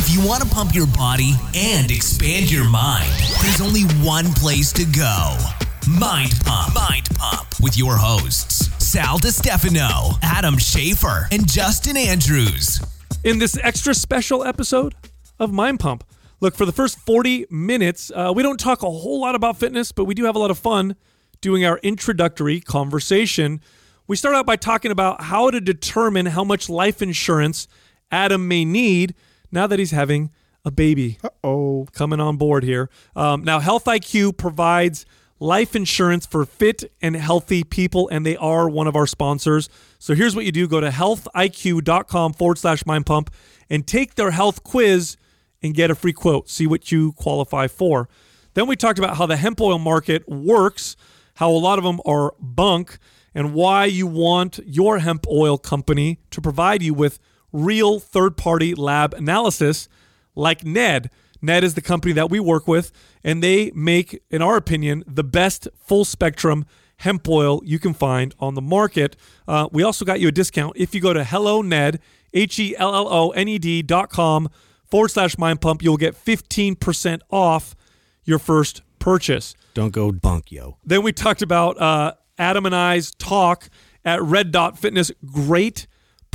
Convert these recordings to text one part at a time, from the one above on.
If you want to pump your body and expand your mind, there's only one place to go Mind Pump. Mind Pump with your hosts, Sal Stefano, Adam Schafer, and Justin Andrews. In this extra special episode of Mind Pump, look, for the first 40 minutes, uh, we don't talk a whole lot about fitness, but we do have a lot of fun doing our introductory conversation. We start out by talking about how to determine how much life insurance Adam may need now that he's having a baby. Oh, coming on board here. Um, now, Health IQ provides life insurance for fit and healthy people, and they are one of our sponsors. So here's what you do go to healthiq.com forward slash mind pump and take their health quiz and get a free quote. See what you qualify for. Then we talked about how the hemp oil market works, how a lot of them are bunk, and why you want your hemp oil company to provide you with real third party lab analysis like Ned. Ned is the company that we work with, and they make, in our opinion, the best full spectrum hemp oil you can find on the market. Uh, we also got you a discount if you go to Hello Ned, H E L L O N E D dot com forward slash mind pump. You'll get 15% off your first purchase. Don't go bunk, yo. Then we talked about uh, Adam and I's talk at Red Dot Fitness. Great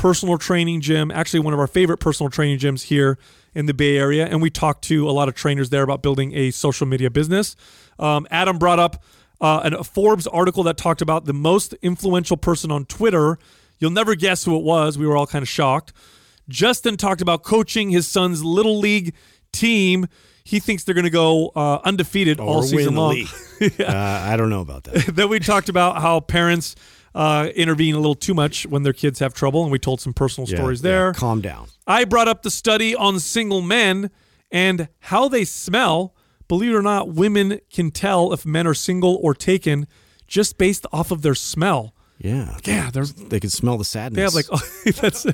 personal training gym, actually, one of our favorite personal training gyms here in the Bay Area. And we talked to a lot of trainers there about building a social media business. Um, Adam brought up uh, a Forbes article that talked about the most influential person on Twitter. You'll never guess who it was. We were all kind of shocked. Justin talked about coaching his son's little league team. He thinks they're going to go uh, undefeated Or all season long. league. uh, I don't know about that. then we talked about how parents uh, intervene a little too much when their kids have trouble, and we told some personal Yeah, stories yeah, there. calm down. I brought up the study on single men and how they smell. Believe it or not, women can tell if men are single or taken just based off of their smell. Yeah. Yeah, they're They can smell the sadness. they have like that's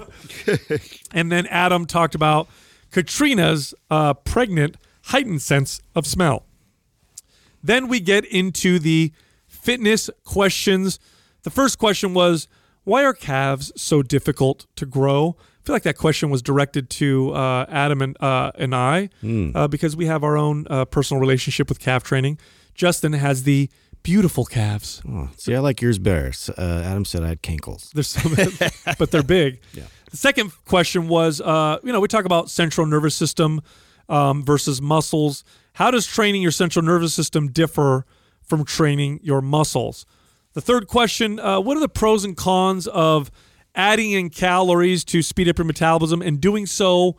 and then Adam talked about Katrina's uh, pregnant heightened sense of smell. Then we get into the fitness questions. The first question was, why are calves so difficult to grow? I feel like that question was directed to uh, Adam and uh, and I uh, because we have our own uh, personal relationship with calf training. Justin has the beautiful calves. Oh, see, I like yours better. Uh, Adam said I had cankles. They're so, but they're big. Yeah. The second question was, uh, you know, we talk about central nervous system um, versus muscles. How does training your central nervous system differ from training your muscles? The third question: uh, What are the pros and cons of adding in calories to speed up your metabolism and doing so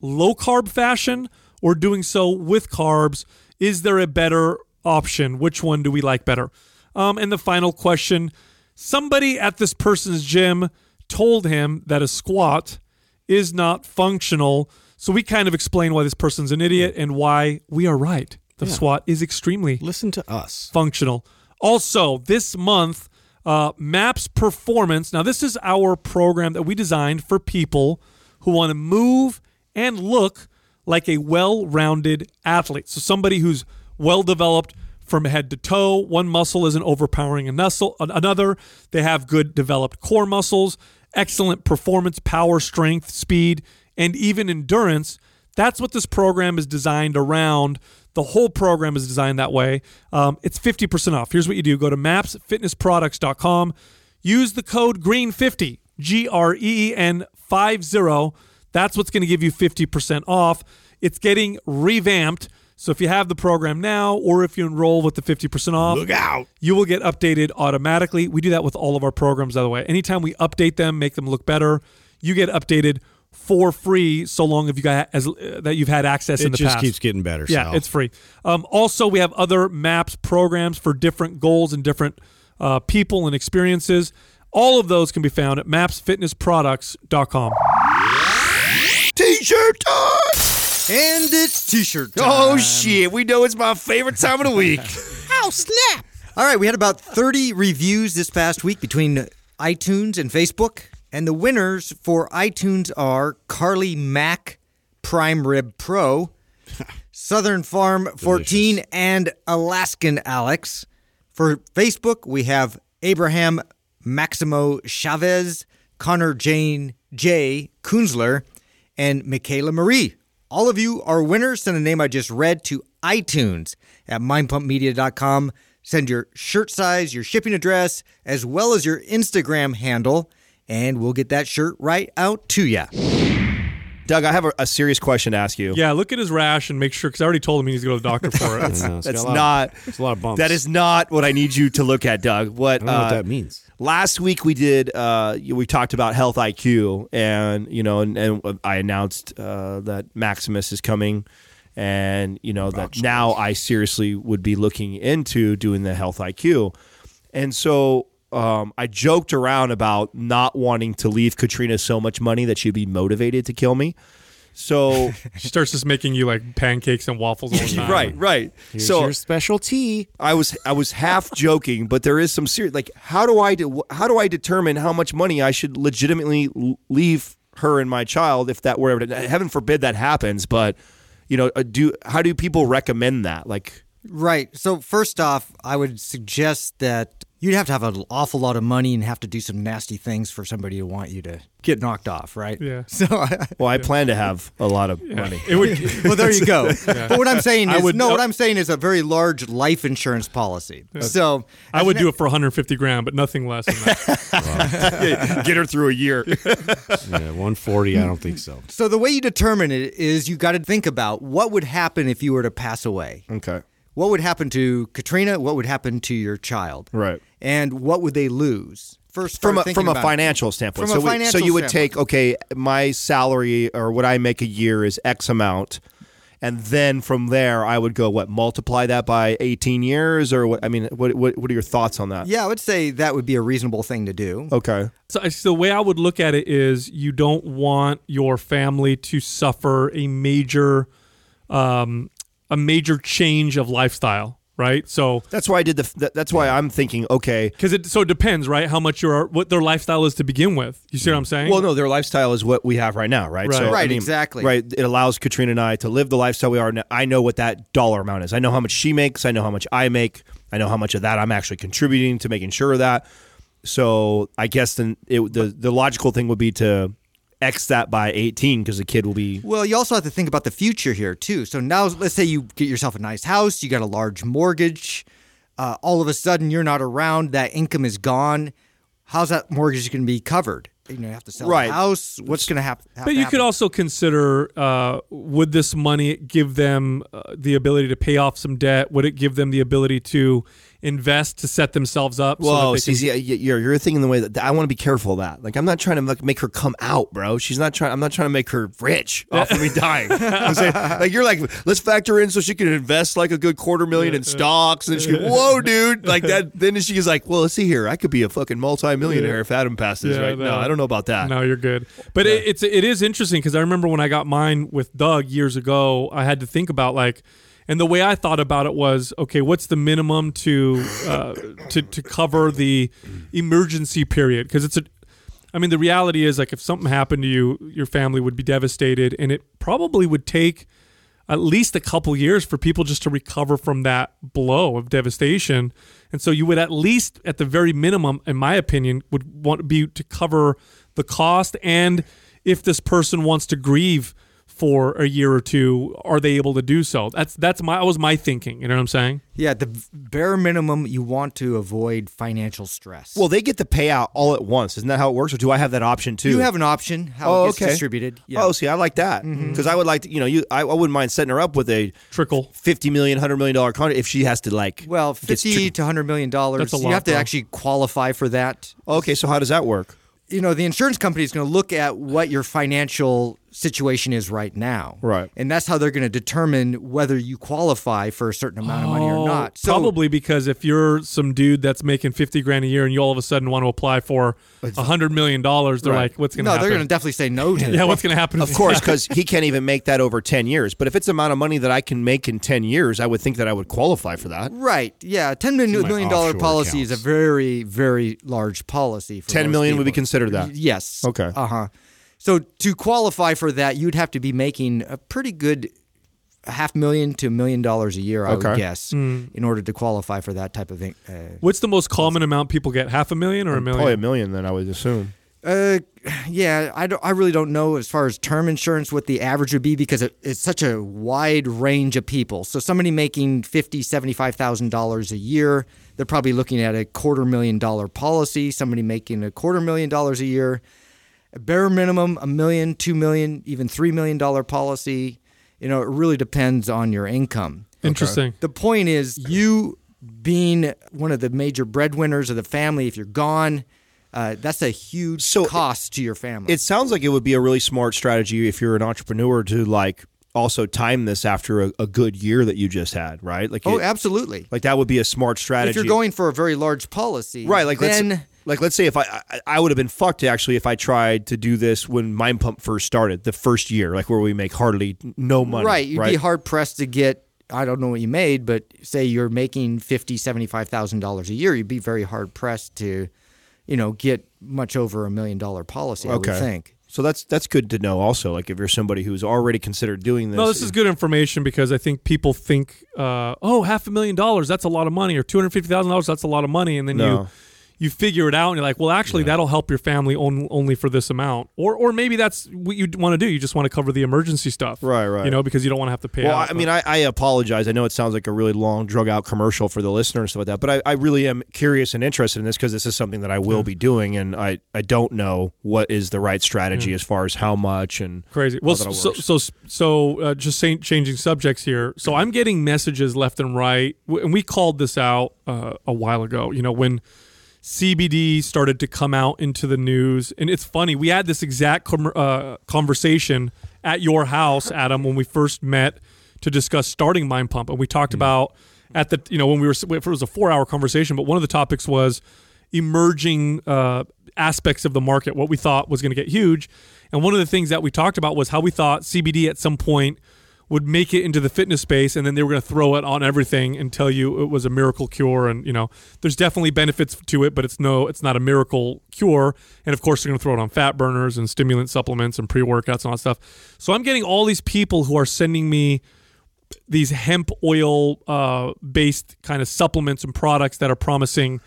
low carb fashion or doing so with carbs? Is there a better option? Which one do we like better? Um, and the final question somebody at this person's gym told him that a squat is not functional. So we kind of explain why this person's an idiot and why we are right. The Yeah. squat is extremely Listen to us. functional. Also, this month, uh, MAPS Performance. Now, this is our program that we designed for people who want to move and look like a well rounded athlete. So, somebody who's well developed from head to toe. One muscle isn't overpowering another. They have good developed core muscles, excellent performance, power, strength, speed, and even endurance. That's what this program is designed around. The whole program is designed that way. Um, it's 50% off. Here's what you do go to mapsfitnessproducts.com, use the code GREEN50, G R E E N 50. That's what's going to give you 50% off. It's getting revamped. So if you have the program now or if you enroll with the 50% off, Look out. you will get updated automatically. We do that with all of our programs, by the way. Anytime we update them, make them look better, you get updated for free so long as you got as uh, that you've had access in It the just past. keeps getting better. Yeah, Sal. it's free. Um, also, we have other MAPS programs for different goals and different uh, people and experiences. All of those can be found at mapsfitnessproducts.com. t-shirt time. And it's t-shirt time. Oh shit! We know it's my favorite time of the week. Oh, snap. All right, we had about 30 reviews this past week between iTunes and Facebook. And the winners for iTunes are Carly Mack Prime Rib Pro, Southern Farm 14, and Alaskan Alex. For Facebook, we have Abraham Maximo Chavez, Connor Jane J. Kunzler, and Michaela Marie. All of you are winners. Send a name I just read to iTunes at mindpumpmedia.com. Send your shirt size, your shipping address, as well as your Instagram handle, and we'll get that shirt right out to you. Doug, I have a, a serious question to ask you. Yeah, look at his rash and make sure because I already told him he needs to go to the doctor for it. I know, That's a lot of- not. It's a lot of bumps. That is not what I need you to look at, Doug. What, I don't know uh, what that means. Last week we did. Uh, we talked about health IQ, and you know, and, and I announced uh, that Maximus is coming, and you know that now I seriously would be looking into doing the health IQ, and so um, I joked around about not wanting to leave Katrina so much money that she'd be motivated to kill me. So she starts just making you like pancakes and waffles all the time. right, right. Here's so your special tea. I was I was half joking, but there is some serious like how do I do, how do I determine how much money I should legitimately leave her and my child if that were ever heaven forbid that happens, but you know, uh, do how do people recommend that? Like Right. So, first off, I would suggest that you'd have to have an awful lot of money and have to do some nasty things for somebody to want you to get knocked off, right? Yeah. So, well, I plan to have a lot of money. It would. well, there you go. But what I'm saying I is, would- no, what I'm saying is a very large life insurance policy. So, I would do it for 150 grand, but nothing less than that. Get her through a year. Yeah, 140. I don't think so. so the way you determine it is you got to think about what would happen if you were to pass away. okay. What would happen to Katrina? What would happen to your child? Right. And what would they lose? First, From a, from a about it. financial standpoint. From a so, we- financial so you would standpoint. take okay, my salary or what I make a year is X amount, and then from there I would go what multiply that by eighteen years or what? I mean, what what, what are your thoughts on that? Yeah, I would say that would be a reasonable thing to do. Okay. So, so the way I would look at it is, you don't want your family to suffer a major, um, a major change of lifestyle, right? So That's why I did the. That's why I'm thinking. Okay. because it so it depends, right? How much your what their lifestyle is to begin with. You see what I'm saying? Well, no, their lifestyle is what we have right now, right? Right. So, I mean, exactly. Right. It allows Katrina and I to live the lifestyle we are now. I know what that dollar amount is. I know how much she makes. I know how much I make. I know how much of that I'm actually contributing to making sure of that. So I guess then it, the the logical thing would be to X that by 18 because the kid will be. Well, you also have to think about the future here too. So now, let's say you get yourself a nice house, you got a large mortgage. Uh, all of a sudden, you're not around. That income is gone. How's that mortgage going to be covered? You know, you have to sell Right. the house. What's going to hap- happen? But you could also consider: uh, Would this money give them uh, the ability to pay off some debt? Would it give them the ability to invest to set themselves up? so Whoa, they see, can- see, you're you're thinking the way that I want to be careful of that. Like, I'm not trying to like, make her come out, bro. She's not trying. I'm not trying to make her rich off of me dying. I'm saying, like, you're like, let's factor in so she can invest like a good quarter million in stocks, and she goes, whoa, dude, like that. Then she's like, well, let's see here, I could be a fucking multimillionaire if Adam passes, Yeah, right? No, no. I don't know about that. No, you're good. But it, it's it is interesting because I remember when I got mine with Doug years ago, I had to think about like, and the way I thought about it was, okay, what's the minimum to uh, to to cover the emergency period? Because it's a, I mean, the reality is like if something happened to you, your family would be devastated, and it probably would take at least a couple years for people just to recover from that blow of devastation. And so you would at least, at the very minimum, in my opinion, would want to be to cover the cost and if this person wants to grieve for a year or two, are they able to do so? That's that's my that was my thinking. You know what I'm saying? Yeah, the bare minimum you want to avoid financial stress. Well, they get the payout all at once. Isn't that how it works, or do I have that option too? you have an option how Oh, it gets okay. distributed. Yeah. Oh, see, I like that mm-hmm. because I would like to, you know, you I, I wouldn't mind setting her up with a Trickle. 50 million 100 million dollar contract if she has to like. well, fifty tri- to hundred million dollars. You have to bro. actually qualify for that. Okay, so how does that work? you know, the insurance company is going to look at what your financial situation is right now. Right. And that's how they're going to determine whether you qualify for a certain amount of money or not. So, Oh, Probably because if you're some dude that's making 50 grand a year and you all of a sudden want to apply for a hundred million dollars, they're Right. like, what's going No, to happen? they're going to definitely say no to yeah, what's going to happen? Of course, because he can't even make that over ten years. But if it's the amount of money that I can make in ten years, I would think that I would qualify for that. Right. Yeah. $10 million my million dollar offshore policy is a very, very large policy. For 10 most would be considered that. Yes. Okay. Uh huh. So to qualify for that, you'd have to be making a pretty good half million to a million dollars a year, I Okay. would guess, in order to qualify for that type of thing. Uh, What's the most common amount people get? Half a million or a million? Probably a million, then I would assume. Uh, yeah, I don't. I really don't know as far as term insurance what the average would be because it, it's such a wide range of people. So somebody making fifty, seventy-five thousand dollars a year, they're probably looking at a quarter million dollar policy. Somebody making a quarter million dollars a year, a bare minimum a million, two million, even three million dollar policy. You know, it really depends on your income. Interesting. The point is, you being one of the major breadwinners of the family, if you're gone, uh, that's a huge So cost to your family. It sounds like it would be a really smart strategy if you're an entrepreneur to like also time this after a, a good year that you just had, right? Like, oh, it- absolutely. like that would be a smart strategy. If you're going for a very large policy, right, like then let's like let's say if I I, I would have been fucked actually if I tried to do this when Mind Pump first started, the first year, like where we make hardly no money, right, you'd right? be hard pressed to get. I don't know what you made, but say you're making fifty, seventy-five thousand dollars a year, you'd be very hard pressed to, you know, get much over a million dollar policy. I would think. So that's that's good to know. Also, like if you're somebody who's already considered doing this, No, this is good information because I think people think, uh, oh, half a million dollars, that's a lot of money, or two hundred fifty thousand dollars, that's a lot of money, and then No. you you figure it out, and you're like, well, actually, that'll help your family on, only for this amount, or or maybe that's what you want to do. You just want to cover the emergency stuff, Right, right. You know, because you don't want to have to pay. Well, out, I mean, I, I apologize. I know it sounds like a really long, drug out commercial for the listener and stuff like that, but I, I really am curious and interested in this because this is something that I will be doing, and I, I don't know what is the right strategy as far as how much and crazy. Well, so Oh, so so uh, just saying, changing subjects here. So I'm getting messages left and right, and we called this out uh, a while ago. You know, when CBD started to come out into the news, and it's funny. We had this exact com- uh, conversation at your house, Adam, when we first met to discuss starting Mind Pump, and we talked about at the you know when we were it was a four hour conversation, but one of the topics was emerging uh, aspects of the market, what we thought was going to get huge. And one of the things that we talked about was how we thought CBD at some point would make it into the fitness space and then they were going to throw it on everything and tell you it was a miracle cure and you know there's definitely benefits to it but it's no it's not a miracle cure. And of course they're going to throw it on fat burners and stimulant supplements and pre-workouts and all that stuff. So i'm getting all these people who are sending me these hemp oil uh, based kind of supplements and products that are promising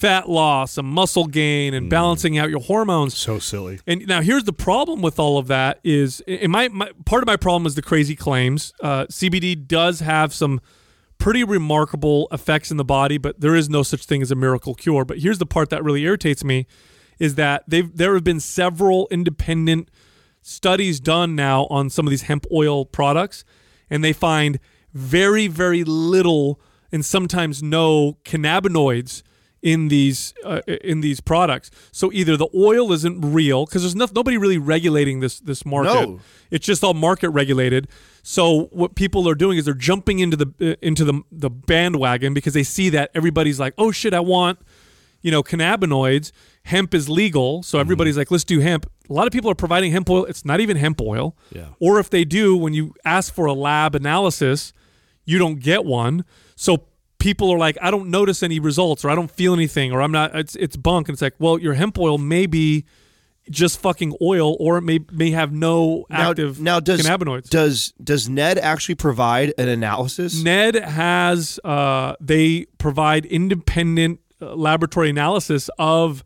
fat loss and muscle gain and balancing out your hormones So silly. and now here's the problem with all of that is, in my, my part of my problem is the crazy claims. Uh, CBD does have some pretty remarkable effects in the body, but there is no such thing as a miracle cure. But here's the part that really irritates me is that they've there have been several independent studies done now on some of these hemp oil products, and they find very very little and sometimes no cannabinoids in these uh, in these products. So either the oil isn't real because there's no, nobody really regulating this this market. No. It's just all market regulated. So what people are doing is they're jumping into the uh, into the the bandwagon because they see that everybody's like, "Oh shit, I want you know cannabinoids. Hemp is legal, so everybody's like, let's do hemp." A lot of people are providing hemp oil. It's not even hemp oil. Yeah. Or if they do, when you ask for a lab analysis, you don't get one. So people are like, I don't notice any results, or I don't feel anything, or I'm not. It's it's bunk, and it's like, well, your hemp oil may be just fucking oil, or it may may have no active now does cannabinoids. does does Ned actually provide an analysis? Ned has uh, they provide independent uh, laboratory analysis of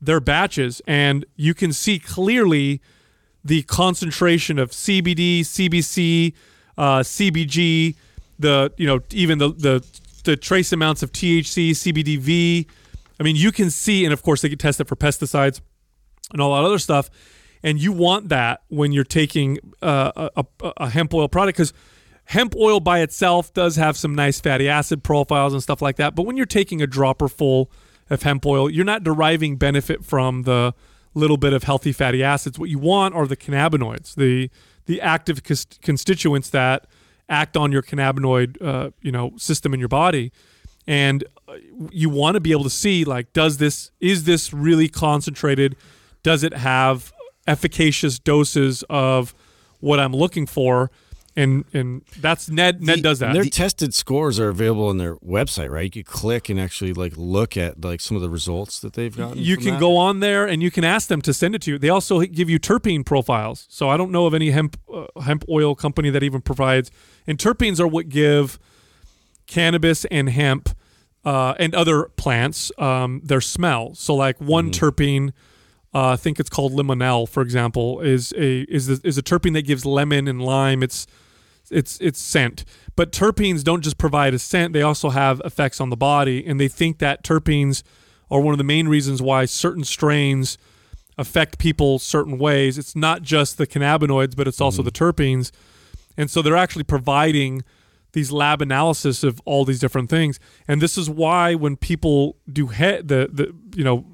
their batches, and you can see clearly the concentration of CBD, CBC, uh, CBG, the you know even the the the trace amounts of THC, CBDV. I mean, you can see, and of course they get tested for pesticides and all that other stuff. And you want that when you're taking uh, a, a, a hemp oil product because hemp oil by itself does have some nice fatty acid profiles and stuff like that. But when you're taking a dropper full of hemp oil, you're not deriving benefit from the little bit of healthy fatty acids. What you want are the cannabinoids, the the active cons- constituents that act on your cannabinoid, uh, you know, system in your body. And uh, you want to be able to see like, does this is this really concentrated? Does it have efficacious doses of what I'm looking for? And and that's Ned. Ned does that. Their tested scores are available on their website, right? You could click and actually like look at like some of the results that they've gotten. you can that. go on there and you can ask them to send it to you. They also give you terpene profiles. So I don't know of any hemp uh, hemp oil company that even provides. And terpenes are what give cannabis and hemp uh, and other plants um, their smell. So like one terpene uh, I think it's called limonel, for example, is a is a, is a terpene that gives lemon and lime. It's it's it's scent. But terpenes don't just provide a scent; they also have effects on the body, and they think that terpenes are one of the main reasons why certain strains affect people certain ways. It's not just the cannabinoids, but it's also mm-hmm. the terpenes, and so they're actually providing these lab analysis of all these different things. And this is why when people do he- the the you know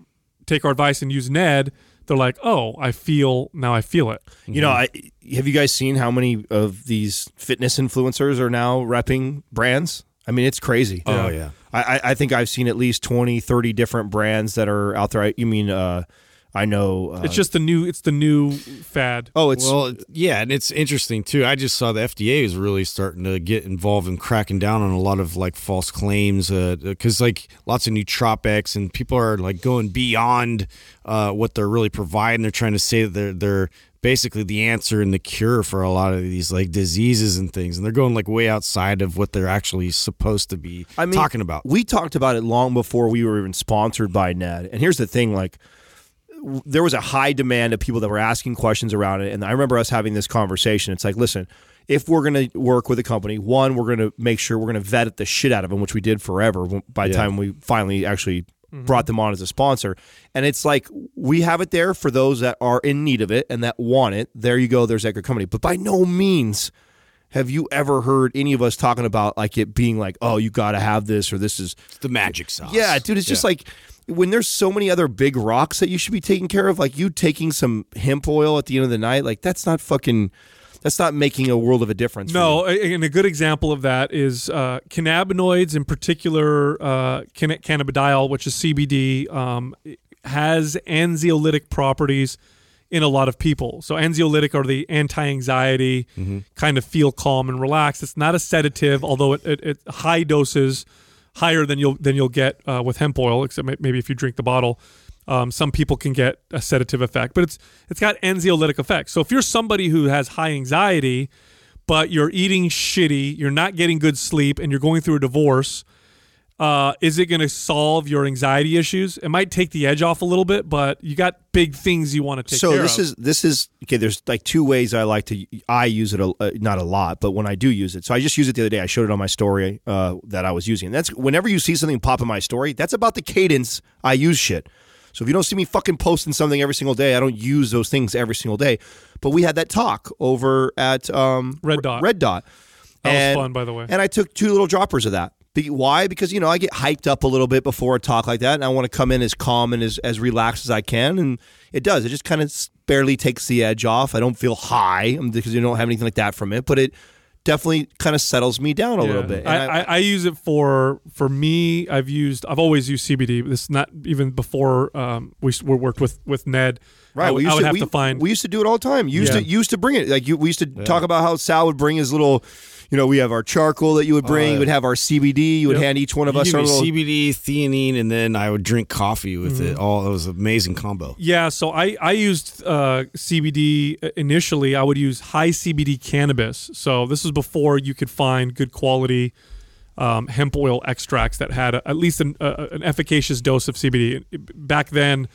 take our advice and use Ned, they're like, "Oh, I feel now. I feel it." You know, mm-hmm. I, have you guys seen how many of these fitness influencers are now repping brands? I mean, it's crazy. Oh, yeah. I, I- I think I've seen at least 20, 30 different brands that are out there. I, you mean, uh, I know. Uh, It's just the new. It's the new fad. oh, it's Well, yeah, and it's interesting too. I just saw the FDA is really starting to get involved in cracking down on a lot of like false claims because like lots of nootropics and people are like going beyond uh, what they're really providing. They're trying to say that they're they're basically the answer and the cure for a lot of these like diseases and things, and they're going like way outside of what they're actually supposed to be I mean, talking about. We talked about it long before we were even sponsored by Ned. And here's the thing: like, w- there was a high demand of people that were asking questions around it. And I remember us having this conversation. It's like, listen, if we're going to work with a company, one, we're going to make sure we're going to vet the shit out of them, which we did forever. By the Yeah. time we finally actually Mm-hmm. brought them on as a sponsor, and it's like we have it there for those that are in need of it and that want it. There you go. There's that good company. But by no means have you ever heard any of us talking about like it being like, oh, you got to have this or this is the magic sauce. yeah, dude, it's just like when there's so many other big rocks that you should be taking care of, like you taking some hemp oil at the end of the night, like that's not fucking that's not making a world of a difference. No, and a good example of that is uh, cannabinoids, in particular, uh, canna- cannabidiol, which is CBD, um, has anxiolytic properties in a lot of people. So anxiolytic are the anti-anxiety, kind of feel calm and relaxed. It's not a sedative, although it, it, it high doses, higher than you'll than you'll get uh, with hemp oil, except maybe if you drink the bottle. Um, some people can get a sedative effect, but it's it's got anxiolytic effects. So if you're somebody who has high anxiety, but you're eating shitty, you're not getting good sleep, and you're going through a divorce, uh, is it going to solve your anxiety issues? It might take the edge off a little bit, but you got big things you want to take so care this of. is this is okay. There's like two ways I like to. I use it a, uh, not a lot, but when I do use it, so I just use it the other day. I showed it on my story uh, that I was using. That's whenever you see something pop in my story, that's about the cadence I use shit. So if you don't see me fucking posting something every single day, I don't use those things every single day. But we had that talk over at um, Red Dot. Red Dot. That was And- fun, by the way. And I took two little droppers of that. Why? Because you know I get hyped up a little bit before a talk like that, and I want to come in as calm and as, as relaxed as I can, and it does. It just kind of barely takes the edge off. I don't feel high um, because you don't have anything like that from it, but it definitely kind of settles me down a little bit. I, I, I use it for for me. I've used. I've always used CBD. This is not even before um, we, we worked with with Ned. Right, I, we used I would to, have we, to find. We used to do it all the time. You used Yeah. to used to bring it like you. We used to talk about how Sal would bring his little, you know, we have our charcoal that you would bring. yeah. You would have our CBD. You would Yep. hand each one of You us our little. CBD, theanine, and then I would drink coffee with it. All it was an amazing combo. Yeah, so I I used uh, CBD initially. I would use high CBD cannabis. So this was before you could find good quality um, hemp oil extracts that had a, at least an, uh, an efficacious dose of CBD. Back then,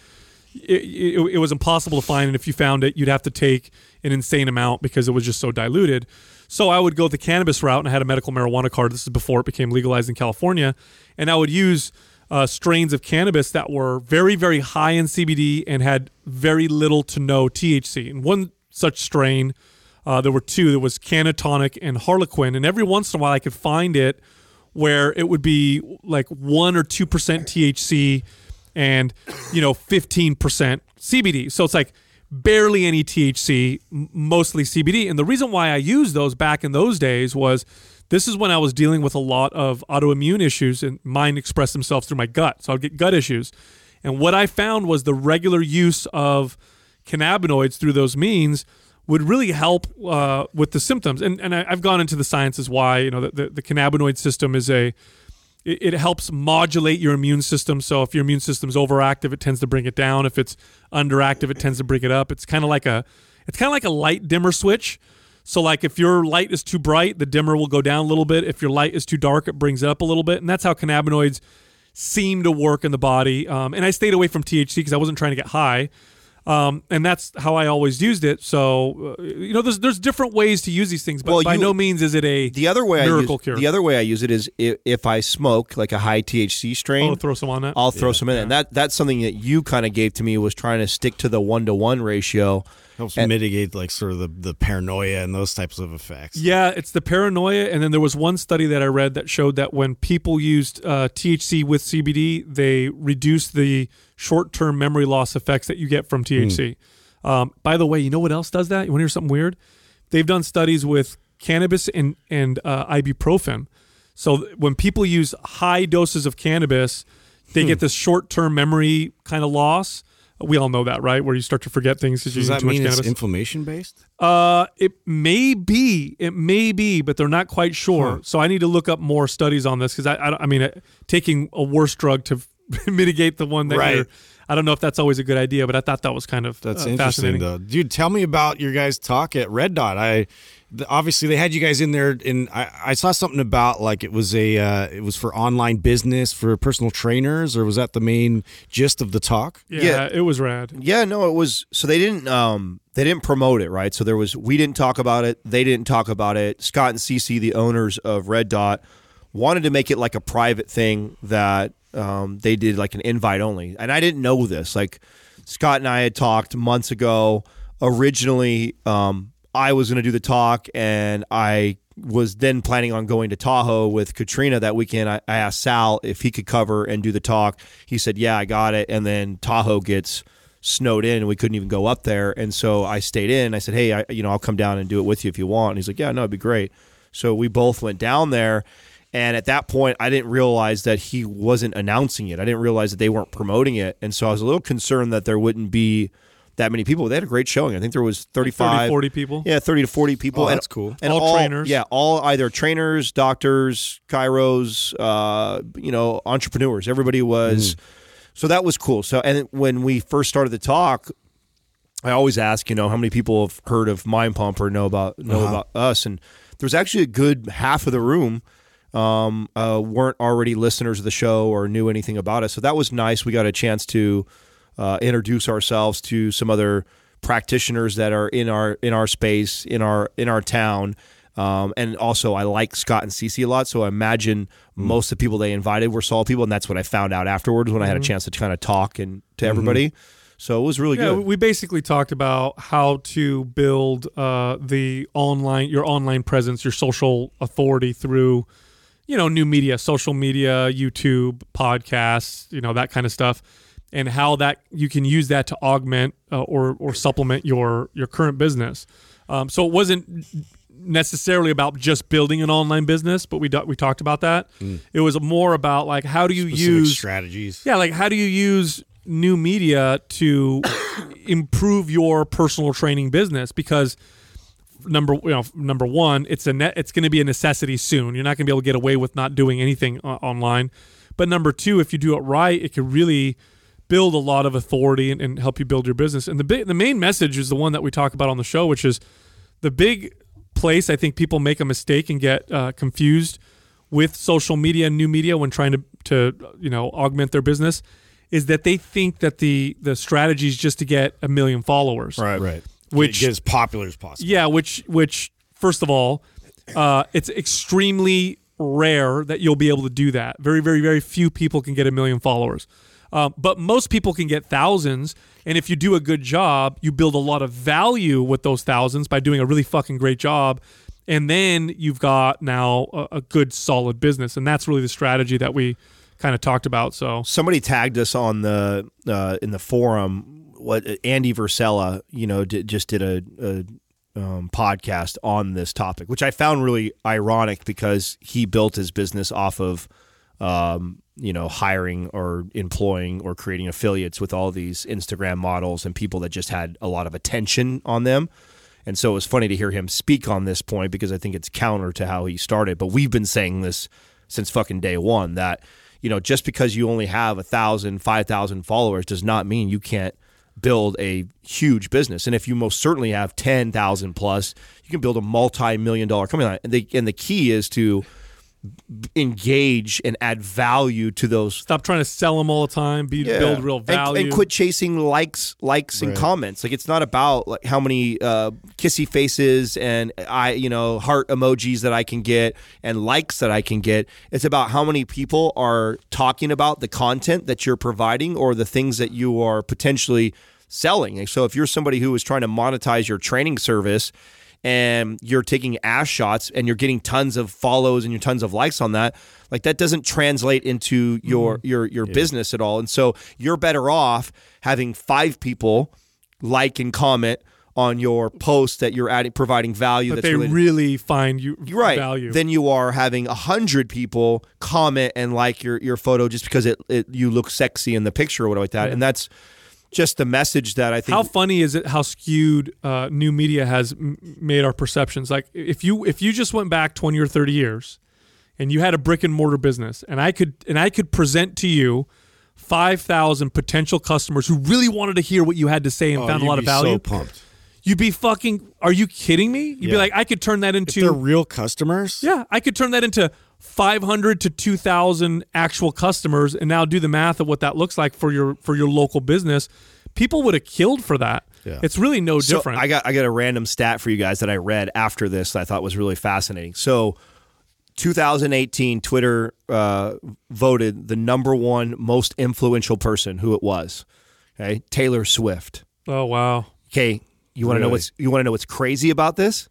it, it, it was impossible to find, and if you found it, you'd have to take an insane amount because it was just so diluted. So I would go the cannabis route, and I had a medical marijuana card. This is before it became legalized in California, and I would use uh, strains of cannabis that were very, very high in CBD and had very little to no THC. And one such strain, uh, there were two. There was Cannatonic and Harlequin, and every once in a while I could find it where it would be like one or two percent THC and you know 15% CBD. So it's like barely any THC, mostly CBD. And the reason why I used those back in those days was this is when I was dealing with a lot of autoimmune issues and mine expressed themselves through my gut. So I'd get gut issues. And what I found was the regular use of cannabinoids through those means would really help uh, with the symptoms. And and I, I've gone into the sciences why you know the, the, the cannabinoid system is a it, helps modulate your immune system. So if your immune system's overactive, it tends to bring it down. If it's underactive, it tends to bring it up. It's kind of like a it's kind of like a light dimmer switch. So like if your light is too bright, the dimmer will go down a little bit. If your light is too dark, it brings it up a little bit. And that's how cannabinoids seem to work in the body. Um, and I stayed away from THC because I wasn't trying to get high. Um, and that's how I always used it. So uh, you know, there's there's different ways to use these things, but Well, by you- no means is it a The other way miracle I use, cure. the other way I use it is if, if I smoke like a high THC strain, oh, throw some on that. I'll throw some in. And that that's something that you kind of gave to me was trying to stick to the one to one ratio. Helps And- mitigate like sort of the, the paranoia and those types of effects. Yeah, it's the paranoia, and then there was one study that I read that showed that when people used uh, THC with CBD, they reduced the short-term memory loss effects that you get from THC. Um, by the way, you know what else does that? You want to hear something weird? They've done studies with cannabis and and uh, ibuprofen. So when people use high doses of cannabis, they get this short-term memory kind of loss. We all know that, right? Where you start to forget things because you Does use that too much mean it's cannabis. inflammation based? Uh, it may be, it may be, but they're not quite sure. So I need to look up more studies on this because I, I, I mean, uh, taking a worse drug to mitigate the one that Right. you're. I don't know if that's always a good idea, but I thought that was kind of That's uh, interesting, fascinating. though, dude. Tell me about your guys' talk at Red Dot. I the, obviously they had you guys in there, and I, I saw something about like it was a uh, it was for online business for personal trainers, or was that the main gist of the talk? Yeah, Yeah. it was rad. Yeah, no, it was so they didn't um they didn't promote it, right? So there was we didn't talk about it, they didn't talk about it. Scott and CC, the owners of Red Dot, wanted to make it like a private thing that um, they did like an invite only. And I didn't know this. Like Scott and I had talked months ago. Originally, um, I was going to do the talk, and I was then planning on going to Tahoe with Katrina that weekend. I, I asked Sal if he could cover and do the talk. He said, "Yeah, I got it." And then Tahoe gets snowed in, and we couldn't even go up there. And so I stayed in. I said, "Hey, I, you know, I'll come down and do it with you if you want." And he's like, "Yeah, no, it'd be great." So we both went down there. And at that point, I didn't realize that he wasn't announcing it. I didn't realize that they weren't promoting it. And so I was a little concerned that there wouldn't be that many people. They had a great showing. I think there was 35 30, 40 people. Yeah, 30 to 40 people. Oh, and, that's cool. And All trainers. Yeah, all either trainers, doctors, chiros, uh, you know, entrepreneurs. Everybody was. So that was cool. So, and when we first started the talk, I always ask, you know, how many people have heard of Mind Pump or know about know about us? And there was actually a good half of the room um, uh, weren't already listeners of the show or knew anything about us. So that was nice. We got a chance to uh, introduce ourselves to some other practitioners that are in our in our space in our in our town. Um, and also, I like Scott and Cece a lot, so I imagine most of the people they invited were Saul people, and that's what I found out afterwards when I had a chance to kind of talk and to everybody. So it was really Yeah, good. we basically talked about how to build uh, the online, your online presence, your social authority through, you know, new media, social media, YouTube, podcasts, you know, that kind of stuff, and how that you can use that to augment uh, or or supplement your your current business. Um, so it wasn't necessarily about just building an online business, but we do- we talked about that. It was more about like how do you Specific use strategies. yeah, like how do you use new media to improve your personal training business? Because number you know number one, it's a net, it's going to be a necessity soon. You're not going to be able to get away with not doing anything uh, online. But number two, if you do it right, it can really build a lot of authority and, and help you build your business. And the big, the main message is the one that we talk about on the show, which is the big place I think people make a mistake and get uh, confused with social media and new media when trying to to you know augment their business is that they think that the the strategy is just to get a million followers. right. Right. Which- get as popular as possible. Yeah, which which first of all, uh, it's extremely rare that you'll be able to do that. Very very very few people can get a million followers. Um, but most people can get thousands, and if you do a good job, you build a lot of value with those thousands by doing a really fucking great job, and then you've got now a, a good solid business, and that's really the strategy that we kind of talked about. So somebody tagged us on the uh, in the forum. What Andy Frisella, you know, did, just did a, a um, podcast on this topic, which I found really ironic because he built his business off of, um, you know, hiring or employing or creating affiliates with all these Instagram models and people that just had a lot of attention on them. And so it was funny to hear him speak on this point because I think it's counter to how he started. But we've been saying this since fucking day one that, you know, just because you only have a thousand, five thousand followers does not mean you can't build a huge business. And if you most certainly have 10,000 plus, you can build a multi million dollar company. And the, and the key is to engage and add value to those Stop trying to sell them all the time. Be Yeah. build real value. and, quit chasing likes likes and comments like it's not about like how many uh, kissy faces and i you know heart emojis that i can get and likes that i can get it's about how many people are talking about the content that you're providing or the things that you are potentially selling and so if you're somebody who is trying to monetize your training service and you're taking ass shots and you're getting tons of follows and your tons of likes on that like that doesn't translate into your mm-hmm. your your business at all. And so you're better off having five people like and comment on your post that you're adding providing value but that's they related really find you right. value. then you are having a hundred people comment and like your your photo just because it, it you look sexy in the picture or whatever like that. And that's just the message that i think how funny is it how skewed uh, new media has m- made our perceptions like if you if you just went back 20 or 30 years and you had a brick and mortar business and i could and i could present to you 5000 potential customers who really wanted to hear what you had to say and Oh, found a lot of be value So pumped. You'd be fucking are you kidding me you'd be Yeah. like i could turn that If they're into real customers, yeah i could turn that into 500 to 2000 actual customers and now do the math of what that looks like for your for your local business people would have killed for that Yeah. it's really no So different I got I got a random stat for you guys that I read after this that I thought was really fascinating. So 2018 Twitter uh, voted the number one most influential person who it was. Okay, Taylor Swift. oh wow Okay, you want to know what's you want to know what's crazy about this?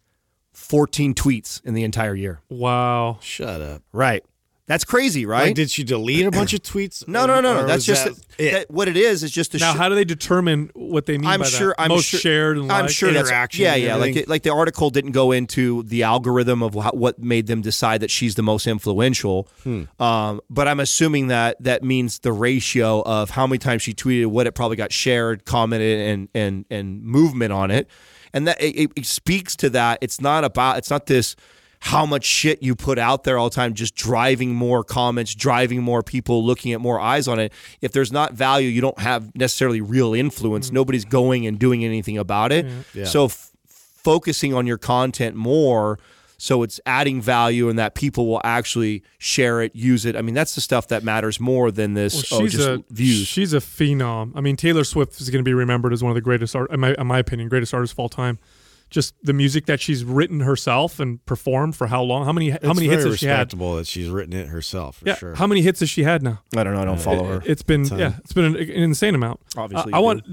14 tweets in the entire year. Wow. shut up. Right. That's crazy, right? Like, did she delete a bunch of tweets? no, no, no, no. That's just that it. that- what it is. Is just to Now, sh- how do they determine what they mean I'm by sure. that? I'm Most sure, shared and I'm sure that's Interaction yeah, yeah. Like it, like the article didn't go into the algorithm of how, what made them decide that she's the most influential. Hmm. Um, but I'm assuming that that means the ratio of how many times she tweeted, what it probably got shared, commented, and and and movement on it, and that it, it speaks to that. It's not about. It's not this how much shit you put out there all the time, just driving more comments, driving more people, looking at more eyes on it. If there's not value, you don't have necessarily real influence. Mm-hmm. Nobody's going and doing anything about it. Mm-hmm. Yeah. So f- focusing on your content more so it's adding value and that people will actually share it, use it. I mean, that's the stuff that matters more than this Well, oh, she's just a views. she's a phenom. I mean, Taylor Swift is going to be remembered as one of the greatest art, in my, in my opinion, greatest artists of all time. Just the music that she's written herself and performed for how long? How many how It's many hits has she had? respectable that she's written it herself. For Yeah, sure. how many hits has she had now? I don't know. I don't follow her. It's been yeah, it's been an, an insane amount. Obviously I, I want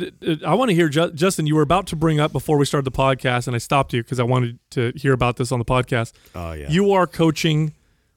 I want to hear Ju- Justin. You were about to bring up before we started the podcast, and I stopped you because I wanted to hear about this on the podcast. oh yeah. You are coaching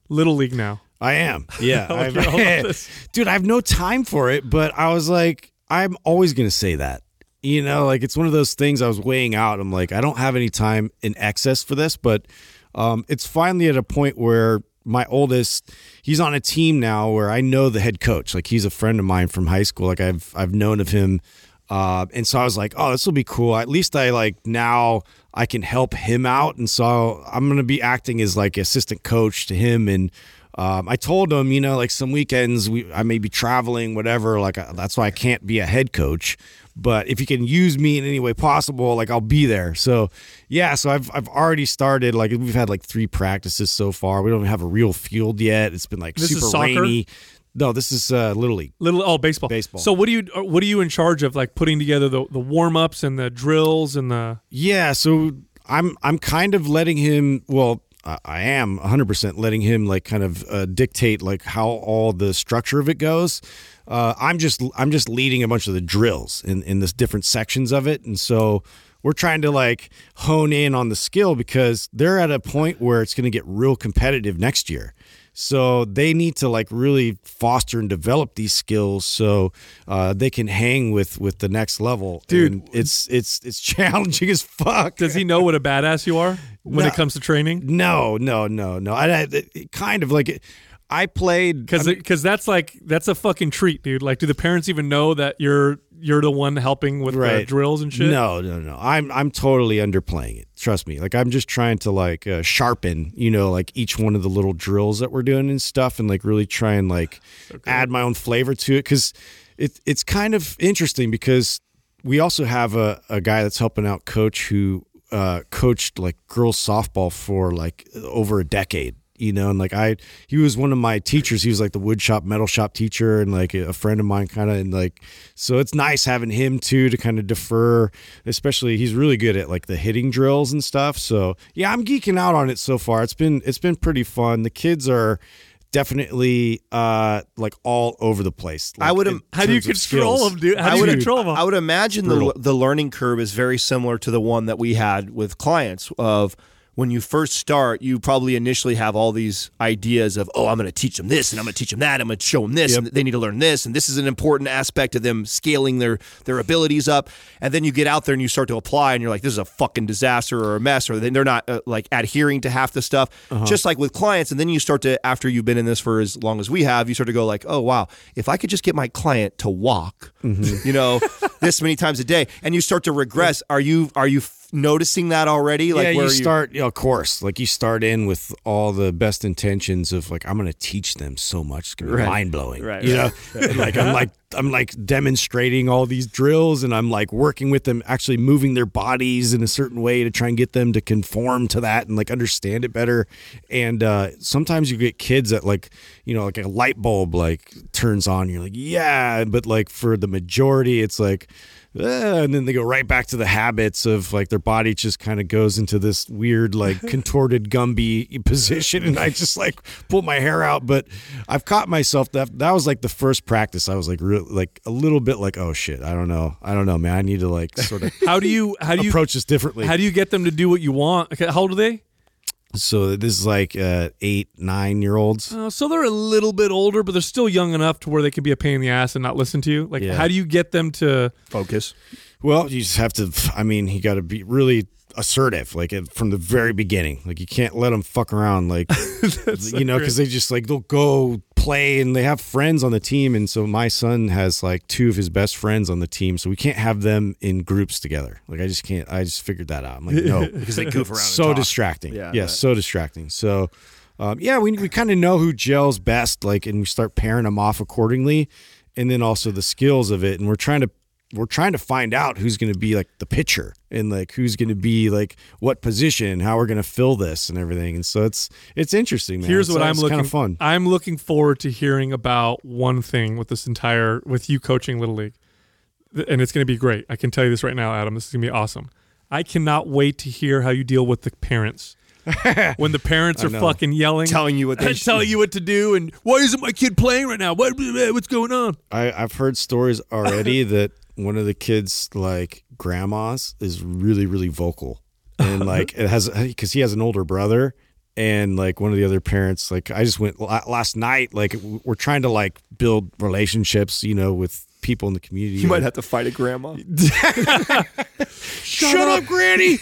little league now. I am. Yeah. I'll I've- hear all about this. Dude, I have no time for it, but I was like, I'm always going to say that. You know, like it's one of those things I was weighing out. I'm like, I don't have any time in excess for this, but um, it's finally at a point where my oldest, he's on a team now where I know the head coach. Like he's a friend of mine from high school. Like I've I've known of him. Uh, and so I was like, oh, this will be cool. At least I like now I can help him out. And so I'm going to be acting as like assistant coach to him. And um, I told him, you know, like some weekends we I may be traveling, whatever. Like I, that's why I can't be a head coach. But if you can use me in any way possible, like I'll be there. So yeah, so I've I've already started. Like we've had like three practices so far. We don't have a real field yet. It's been like This super rainy. No, this is uh, little league. Little oh baseball. Baseball. So what do you uh, what are you in charge of? Like putting together the the warm ups and the drills and the Yeah, so I'm I'm kind of letting him. Well, I am 100 percent letting him like kind of uh, dictate like how all the structure of it goes. Uh, I'm just I'm just leading a bunch of the drills in in this different sections of it, and so we're trying to like hone in on the skill because they're at a point where it's going to get real competitive next year. So they need to like really foster and develop these skills so uh, they can hang with with the next level. Dude. And it's it's it's challenging as fuck. does he know what a badass you are when No. it comes to training? No, no, no, no. I, I it kind of like I played Because because that's like that's a fucking treat, dude. Like, do the parents even know that you're you're the one helping with the drills and shit? No, no, no. I'm I'm totally underplaying it. Trust me. Like I'm just trying to like uh, sharpen, you know, like each one of the little drills that we're doing and stuff, and like really try and like add my own flavor to it because it it's kind of interesting because we also have a a guy that's helping out coach who uh, coached like girls softball for like over a decade. you know, and like I, he was one of my teachers. He was like the wood shop, metal shop teacher, and like a friend of mine, kind of, and like, so it's nice having him too to kind of defer. Especially, he's really good at like the hitting drills and stuff. So yeah, I'm geeking out on it so far. It's been it's been pretty fun. The kids are definitely uh like all over the place. I would in im- How do you terms of control skills. them, dude? How I do you would- control them? I would imagine the the learning curve is very similar to the one that we had with clients of when you first start, you probably initially have all these ideas of, oh, I'm going to teach them this and I'm going to teach them that. I'm going to show them this and they need to learn this. And this is an important aspect of them scaling their, their abilities up. And then you get out there and you start to apply and you're like, this is a fucking disaster or a mess or they're not uh, like adhering to half the stuff. Just like with clients. And then you start to, after you've been in this for as long as we have, you start to go like, oh, wow, if I could just get my client to walk, you know, this many times a day and you start to regress. Are you, are you noticing that already? Like yeah, where you start, you know, of course, like you start in with all the best intentions of like I'm going to teach them so much, it's going to be Right. mind blowing, Right, You right. know, And, like I'm like I'm like demonstrating all these drills, and I'm like working with them, actually moving their bodies in a certain way to try and get them to conform to that and like understand it better. And uh, sometimes you get kids that like you know like a light bulb like turns on, you're like yeah, but like for the majority, it's like. "Eh," and then they go right back to the habits of like their body just kind of goes into this weird like contorted Gumby position and I just like pull my hair out but I've caught myself that that was like the first practice I was like real like a little bit like oh shit I don't know I don't know man I need to like sort of how do you how do you approach this differently how do you get them to do what you want? Okay, how old are they? so this is like uh, eight nine year olds Uh, so they're a little bit older, but they're still young enough to where they can be a pain in the ass and not listen to you. Like, Yeah. how do you get them to? focus. Well, you just have to. I mean, you got to be really assertive, like uh, from the very beginning. Like you can't let them fuck around, like you know, because they just like they'll go play and they have friends on the team. And so my son has like two of his best friends on the team, so we can't have them in groups together. Like I just can't. I just figured that out. I'm like, no, Because they goof around. so distracting. Yeah, Yeah, so distracting. So, um, yeah, we we kind of know who gels best, like, and we start pairing them off accordingly, and then also the skills of it, and we're trying to we're trying to find out who's going to be like the pitcher and like who's going to be like what position, how we're going to fill this and everything, and so it's it's interesting. Man. Here's It's- what uh, I'm looking. kind of fun. I'm looking forward to hearing about one thing with this entire with you coaching little league, and it's going to be great. I can tell you this right now, Adam. This is going to be awesome. I cannot wait to hear how you deal with the parents. when the parents are fucking yelling, Telling you what they telling you what to do, and why isn't my kid playing right now? What, what's going on? I, I've heard stories already that one of the kids, like grandma's, is really, really vocal, and like it has because he has an older brother, and like one of the other parents, like I just went last night, like we're trying to like build relationships, you know, with people in the community. You might have to fight a grandma. Shut, up, Granny.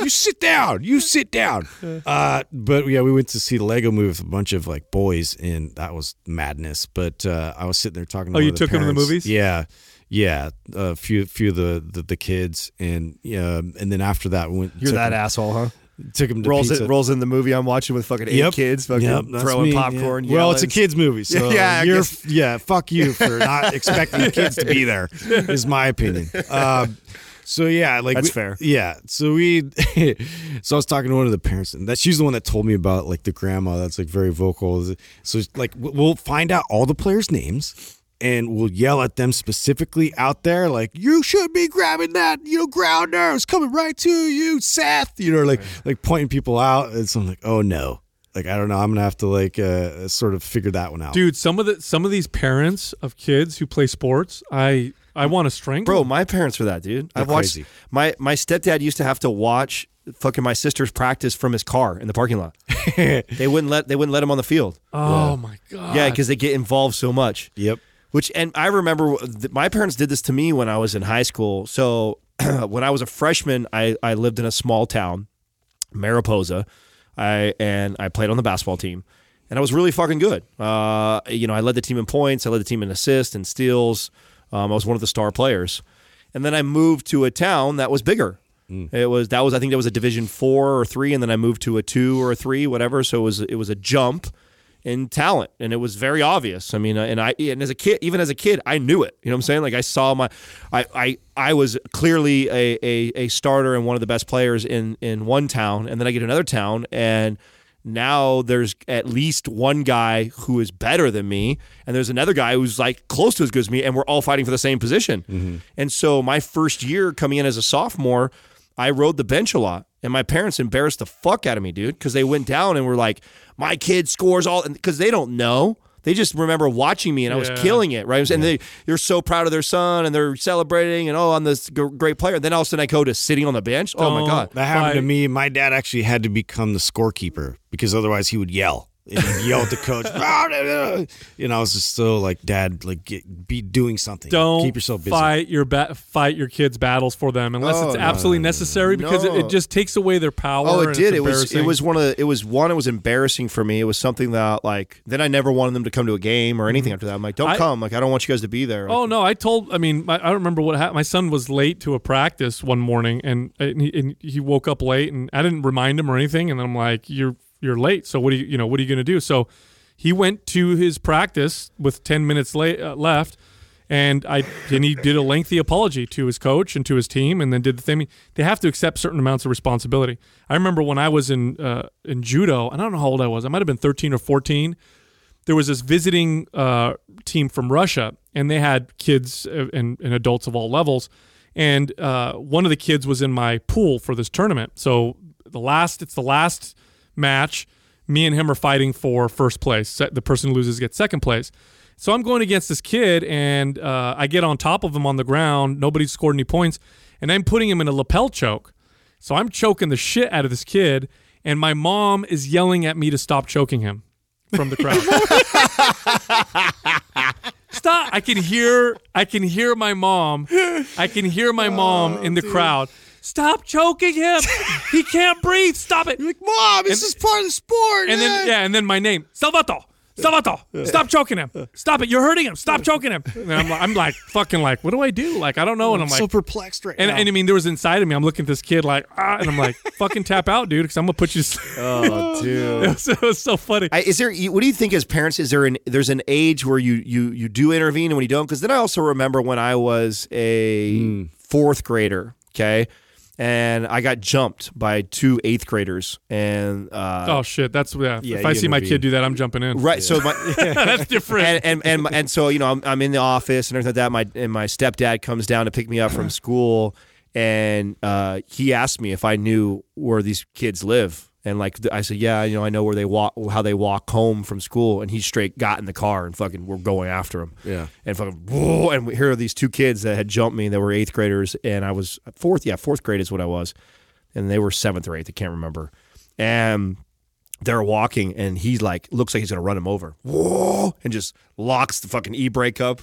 you sit down. You sit down. Uh, but yeah, we went to see the Lego movie with a bunch of like boys, and that was madness. But uh, I was sitting there talking. to Oh, you took the took 'em to the movies? Yeah, yeah. A few, few of the, the the kids, and yeah, and then after that, we went. You're that asshole, huh? Took him to Rolls pizza. it, rolls in the movie I'm watching with fucking eight Yep. kids, fucking Yep, throwing me, popcorn. yeah. Well, it's a kids movie, so Yeah, you're yeah. Fuck you for not expecting the kids to be there. Is my opinion. Um, so yeah, like That's we- fair. Yeah, so we, so I was talking to one of the parents, and that she's the one that told me about like the grandma that's like very vocal. So like we'll find out all the players' names. And we'll yell at them specifically out there, like "You should be grabbing that, you know, grounder. It's coming right to you, Seth." You know, like like pointing people out. And so I'm like, "Oh no, like I don't know. I'm gonna have to like uh, sort of figure that one out." Dude, some of the some of these parents of kids who play sports, I I want to strangle. Bro, my parents were that, dude. I've watched crazy. my my stepdad used to have to watch fucking my sister's practice from his car in the parking lot. they wouldn't let they wouldn't let him on the field. oh my god. Yeah, because they get involved so much. Yep. Which and I remember my parents did this to me when I was in high school. So when I was a freshman, I I lived in a small town, Mariposa, I and I played on the basketball team, and I was really fucking good. Uh, you know, I led the team in points, I led the team in assists and steals. Um, I was one of the star players, and then I moved to a town that was bigger. It was that was I think that was a Division four or three, and then I moved to a two or a three, whatever. So it was it was a jump in talent, and it was very obvious. I mean, uh, and I and as a kid, even as a kid, I knew it. You know what I'm saying? Like I saw my, I I, I was clearly a, a a starter and one of the best players in in one town, and then I get to another town and. now there's at least one guy who is better than me, and there's another guy who's like close to as good as me, and we're all fighting for the same position. And so my first year coming in as a sophomore, I rode the bench a lot. And my parents embarrassed the fuck out of me, dude, because they went down and were like, my kid scores all, because they don't know. They just remember watching me and I was Yeah. killing it, right? And they, they're so proud of their son and they're celebrating and, oh, I'm this g- great player. And Then all of a sudden I go to sitting on the bench. Oh, my God. That happened to me. My dad actually had to become the scorekeeper because otherwise he would yell. And he'd yell at the coach. you know, I was just so like, Dad, like, get, be doing something. Don't keep yourself busy. fight your ba- fight your kids' battles for them unless Oh, it's no, absolutely necessary because it, No. it just takes away their power. Oh, it it's did. It was. It was one of the. It was one. It was embarrassing for me. It was something that like. Then I never wanted them to come to a game or anything after that. I'm like, don't Mm-hmm. I- come. Like I don't want you guys to be there. Oh no! I told. I mean, my, I don't remember what happened. My son was late to a practice one morning, and, and, he, and he woke up late, and I didn't remind him or anything. And I'm like, "You're you're late. So what do you you know what are you going to do?" So he went to his practice with ten minutes late, uh, left, and I and he did a lengthy apology to his coach and to his team, and then did the thing. They have to accept certain amounts of responsibility. I remember when I was in uh, in judo, and I don't know how old I was. I might have been 13 or 14 there was this visiting uh, team from Russia, and they had kids uh, and, and adults of all levels. And uh, one of the kids was in my pool for this tournament. So the last, it's the last match. Me and him are fighting for first place. The person who loses gets second place. So I'm going against this kid, and uh, I get on top of him on the ground. Nobody's scored any points, and I'm putting him in a lapel choke. So I'm choking the shit out of this kid, and my mom is yelling at me to stop choking him from the crowd. Stop! I can hear I can hear my mom. I can hear my mom in the crowd. Stop choking him. He can't breathe. Stop it. You're Like, Mom, this is part of the sport. And then yeah, and then my name, Salvato. Salvato, stop choking him. Stop it. You're hurting him. Stop choking him. And I'm, like, I'm like, fucking like, what do I do? Like, I don't know. And I'm I'm like, so perplexed right and, now. and I mean, there was inside of me. I'm looking at this kid like, ah, and I'm like, fucking tap out, dude, because I'm gonna put you. To sleep. Oh, dude. it, was, it was so funny. I, is there? What do you think as parents? Is there an there's an age where you you you do intervene and when you don't? Because then I also remember when I was a Hmm. fourth grader. Okay. And I got jumped by two eighth graders, and uh, oh shit, that's yeah. Yeah, if I see my intervene. kid do that, I'm jumping in. right. So my that's different. and and and, and so you know I'm, I'm in the office and everything like that. My and my stepdad comes down to pick me up from school, and uh, he asked me if I knew where these kids live. And like I said, yeah, you know, I know where they walk, how they walk home from school. And he straight got in the car and fucking we're going after him. Yeah. And fucking whoa, and here are these two kids that had jumped me. That were eighth graders, and I was fourth. Yeah, fourth grade is what I was, and they were seventh or eighth. I can't remember. And they're walking and he's like looks like he's gonna run him over. Whoa! And just locks the fucking e brake up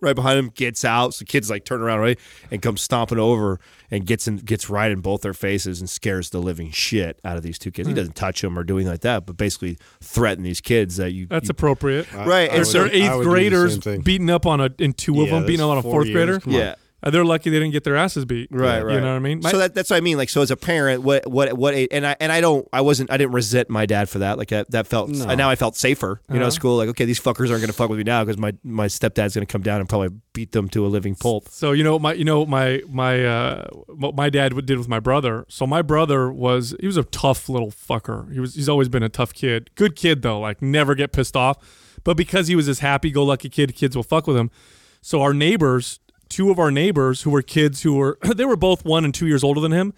right behind him, gets out. So the kids like turn around right and comes stomping over and gets in gets right in both their faces and scares the living shit out of these two kids. He hmm. doesn't touch them or do anything like that, but basically threaten these kids that you That's you- appropriate. right. I And would- so They're eighth I would do the graders beating up on a in two of Yeah, them beating up on a fourth years. grader. Yeah. on. Uh, They're lucky they didn't get their asses beat. Right, You know what I mean? My- so that, that's what I mean. Like, so as a parent, what, what, what, and I, and I don't, I wasn't, I didn't resent my dad for that. Like that, that felt, No. now I felt safer, you know, Uh-huh. at school. Like, okay, these fuckers aren't going to fuck with me now because my, my stepdad's going to come down and probably beat them to a living pulp. So you know my you know my my uh, my dad did with my brother. So my brother was he was a tough little fucker. He was he's always been a tough kid. Good kid though, like never get pissed off. But because he was this happy-go-lucky kid, kids will fuck with him. So our neighbors, two of our neighbors who were kids who were they were both one and two years older than him.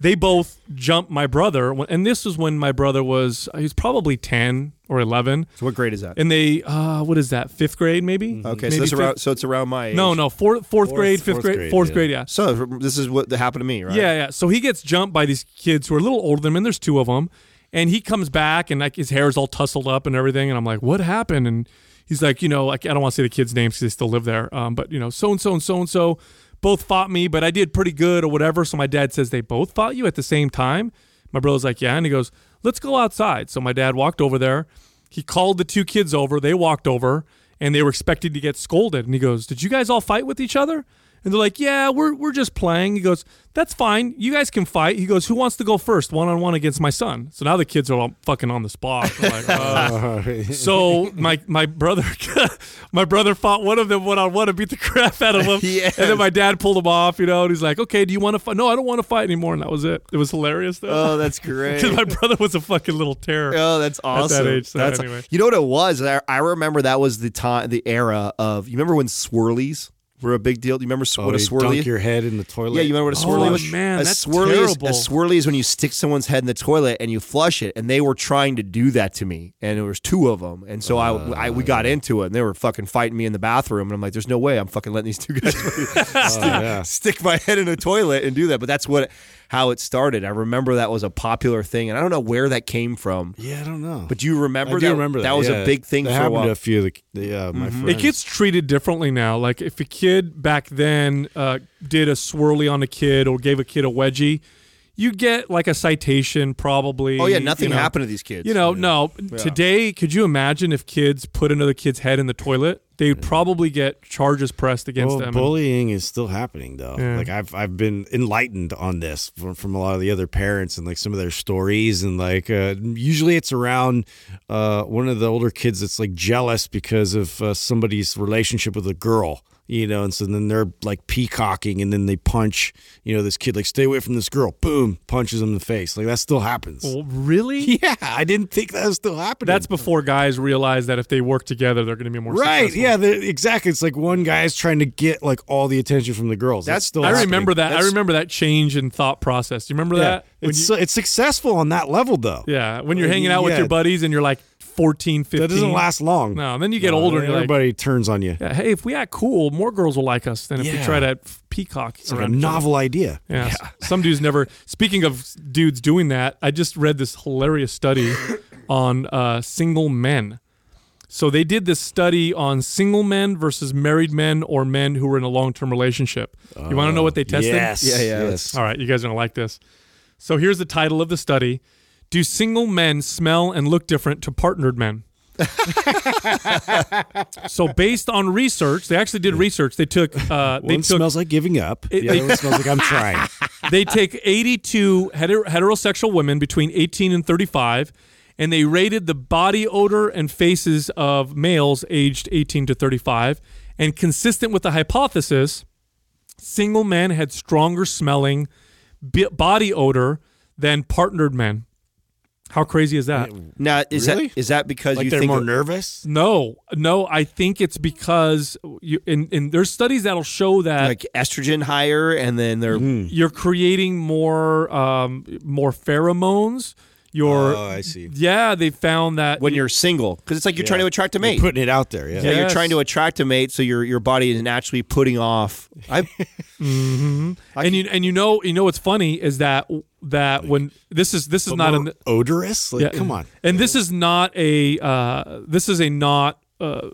They both jumped my brother, and this was when my brother was he was probably ten or eleven. So what grade is that? And they uh, what is that? Fifth grade maybe? okay. Maybe So it's fifth- around, so it's around my age. no, no, fourth, fourth, grade, fifth fourth grade, grade, fourth yeah. grade, yeah. So this is what happened to me, right? Yeah, yeah. So he gets jumped by these kids who are a little older than him, and there's two of them. And he comes back, and like his hair is all tussled up and everything. And I'm like, "What happened?" And he's like, "You know, like I don't want to say the kids' names because they still live there. Um, but you know, so and so and so and so both fought me, but I did pretty good or whatever." So my dad says they both fought you at the same time. My brother's like, "Yeah," and he goes, "Let's go outside." So my dad walked over there. He called the two kids over. They walked over, and they were expecting to get scolded. And he goes, "Did you guys all fight with each other?" And they're like, "Yeah, we're we're just playing." He goes, "That's fine. You guys can fight." He goes, "Who wants to go first, one on one against my son?" So now the kids are all fucking on the spot. Like, uh, so my my brother my brother fought one of them one on one and beat the crap out of him. Yes. And then my dad pulled him off, you know, and he's like, "Okay, do you want to fight?" No, I don't want to fight anymore. And that was it. It was hilarious though. Oh, that's great. Because my brother was a fucking little terror. Oh, that's awesome. That age, so that's, anyway. You know what it was? I, I remember that was the time, the era of. You remember when swirlies were a big deal? You remember Oh, what a swirly? dunk your head in the toilet. yeah, you remember what a oh, swirly Oh, was? man, a that's swirly terrible. Is, a swirly is when you stick someone's head in the toilet and you flush it, and they were trying to do that to me, and there was two of them, and so I, I we oh, got into it, and they were fucking fighting me in the bathroom, and I'm like, "There's no way I'm fucking letting these two guys Oh, yeah. stick my head in a toilet and do that." But that's what how it started. I remember that was a popular thing, and I don't know where that came from. Yeah, I don't know. But do you remember I do that? remember that. That was yeah. a big thing that for a while. Mm-hmm. to a few of the, the uh, my friends. It gets treated differently now. Like if a kid back then uh, did a swirly on a kid or gave a kid a wedgie, you get like a citation probably. oh yeah, nothing you know. happened to these kids. You know, no. Today, could you imagine if kids put another kid's head in the toilet? They'd probably get charges pressed against well, them. bullying is still happening though. Yeah. Like I've I've been enlightened on this from, from a lot of the other parents and like some of their stories and like uh, usually it's around uh, one of the older kids that's like jealous because of uh, somebody's relationship with a girl. You know, and so then they're like peacocking, and then they punch. You know, this kid like, "Stay away from this girl." Boom, punches him in the face. Like that still happens. Well, really? Yeah, I didn't think that was still happening. That's before guys realize that if they work together, they're going to be more right. successful. Yeah, exactly. It's like one guy's trying to get like all the attention from the girls. That's, That's- still. I happening. remember that. I remember that change in thought process. Do you remember Yeah, that? When it's you- it's successful on that level though. yeah, when you're hanging out with your buddies and you're like 14, 15. That doesn't last long. No, and then you get older and you're like, everybody turns on you. yeah, hey, if we act cool, more girls will like us than if we try to peacock. It's like a around each other. novel idea. Yeah. Some dudes never. Speaking of dudes doing that, I just read this hilarious study on uh, single men. So they did this study on single men versus married men or men who were in a long-term relationship. you want to know what they tested? Yes. Yeah, yeah, Yes. All right, you guys are gonna like this. So here's the title of the study: Do single men smell and look different to partnered men? so based on research, they actually did research. They took uh, they One took smells like giving up. Yeah, it- the other one smells like I'm trying. they take 82 heter- heterosexual women between 18 and 35 and they rated the body odor and faces of males aged 18 to 35 and consistent with the hypothesis single men had stronger smelling b- body odor than partnered men how crazy is that Now is Really? that is that because Like you they're think more of- nervous. no no i think it's because you and, and there's studies that'll show that like estrogen higher and then they're you're creating more um, more pheromones. You're Oh, I see. yeah. They found that when you're single because it's like you're trying to attract a mate. Putting it out there. Yeah. yeah, you're trying to attract a mate, so your your body is naturally putting off. I and you and you know you know what's funny is that that when this is this is not an odorous. Like, yeah, come on. and this is not a uh, this is a not uh,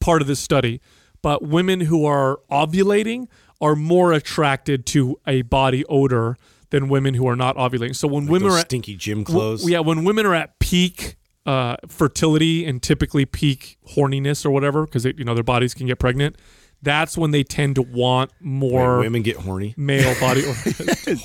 part of this study, but women who are ovulating are more attracted to a body odor than women who are not ovulating. So when women Those are at, stinky gym W- clothes. yeah, when women are at peak uh, fertility and typically peak horniness or whatever, because you know their bodies can get pregnant, that's when they tend to want When more women get horny. male body.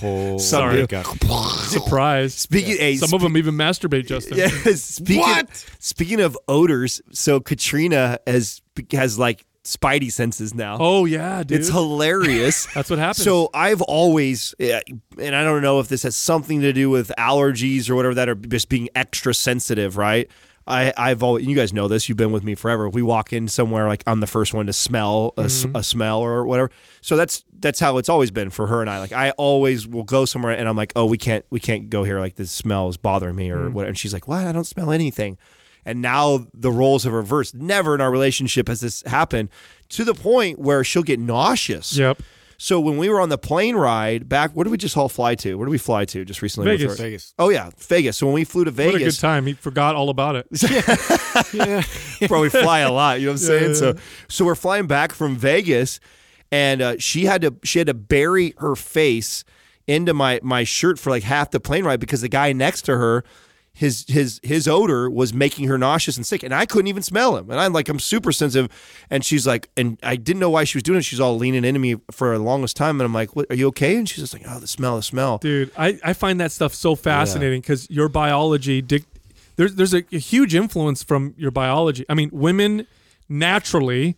Oh, Sorry. my Surprise! Speaking- hey, some of them even masturbate. Justin. yeah. Speaking What? speaking of odors, so Katrina has has like spidey senses now. Oh yeah, dude. it's hilarious. That's what happens. So I've always, and I don't know if this has something to do with allergies or whatever that are just being extra sensitive, right? I, I've always, you guys know this. You've been with me forever. We walk in somewhere like I'm the first one to smell a, Mm-hmm. a smell or whatever. So that's that's how it's always been for her and I. Like I always will go somewhere and I'm like, oh, we can't we can't go here. Like this smell is bothering me Mm-hmm. or what. And she's like, what? I don't smell anything. And now the roles have reversed. Never in our relationship has this happened to the point where she'll get nauseous. Yep. So when we were on the plane ride back, where did we just all fly to? Where did we fly to just recently? Vegas. Before- Vegas. Oh yeah, Vegas. So when we flew to Vegas, What a good time. He forgot all about it. Yeah. probably fly a lot. You know what I'm saying? So so we're flying back from Vegas, and uh, she had to she had to bury her face into my my shirt for like half the plane ride because the guy next to her. His his his odor was making her nauseous and sick, and I couldn't even smell him. And I'm like, I'm super sensitive, and she's like, and I didn't know why she was doing it. She's all leaning into me for the longest time, and I'm like, what, are you okay? And she's just like, oh, the smell, the smell. Dude, I, I find that stuff so fascinating because your biology, dic- there's, there's a, a huge influence from your biology. I mean, women naturally,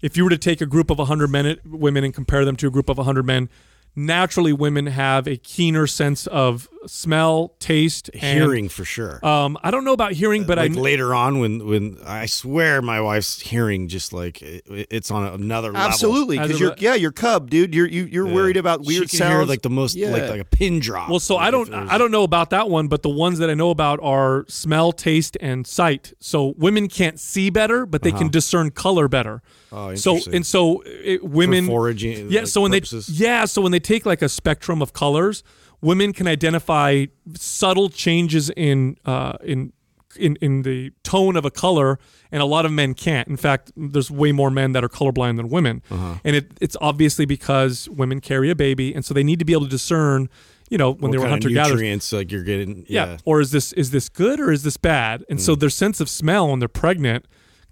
if you were to take a group of 100 men, women and compare them to a group of 100 men, naturally women have a keener sense of smell, taste, and, Hearing for sure. Um, I don't know about hearing, but like I later on when when I swear my wife's hearing just like it, it's on another level. Absolutely, because you're yeah, you're cub, dude. You're you, you're worried about weird she can sounds. hear like the most Yeah. like like a pin drop. Well, so Like I don't I don't know about that one, but the ones that I know about are smell, taste, and sight. So women can't see better, but they can discern color better. Uh-huh. Oh, so and so it, women foraging, Yeah, like, so when purposes? they yeah, so when they take like a spectrum of colors, women can identify subtle changes in uh, in in in the tone of a color, and a lot of men can't. In fact, there's way more men that are colorblind than women, Uh-huh. and it, it's obviously because women carry a baby, and so they need to be able to discern. You know, when what they were hunter gatherers, like you're getting. yeah. Yeah. Or is this is this good or is this bad? And Mm. so their sense of smell when they're pregnant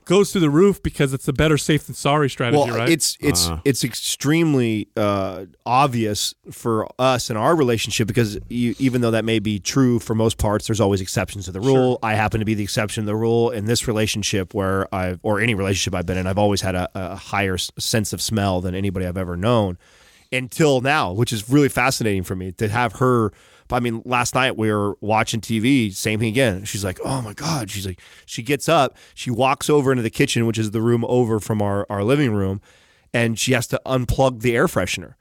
goes through the roof because it's a better safe than sorry strategy, well, right? it's it's it's extremely uh, obvious for us in our relationship because you, even though that may be true for most parts, there's always exceptions to the rule. I happen to be the exception to the rule in this relationship where I've or any relationship I've been in. I've always had a, a higher sense of smell than anybody I've ever known until now, which is really fascinating for me to have her. I mean, last night we were watching TV, same thing again. She's like, "Oh my god!" She's like, she gets up, she walks over into the kitchen, which is the room over from our our living room, and she has to unplug the air freshener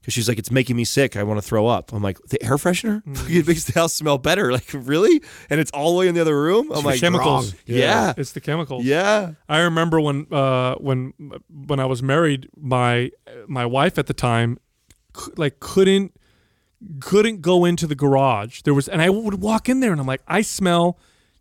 because she's like, "It's making me sick. I want to throw up." I'm like, "The air freshener? it makes the house smell better." Like, really? And it's all the way in the other room. I'm like, chemicals. "Wrong." Yeah, it's the chemicals. yeah. I remember when uh, when when I was married, my my wife at the time, like couldn't couldn't go into the garage. There was, and I would walk in there, and I'm like, I smell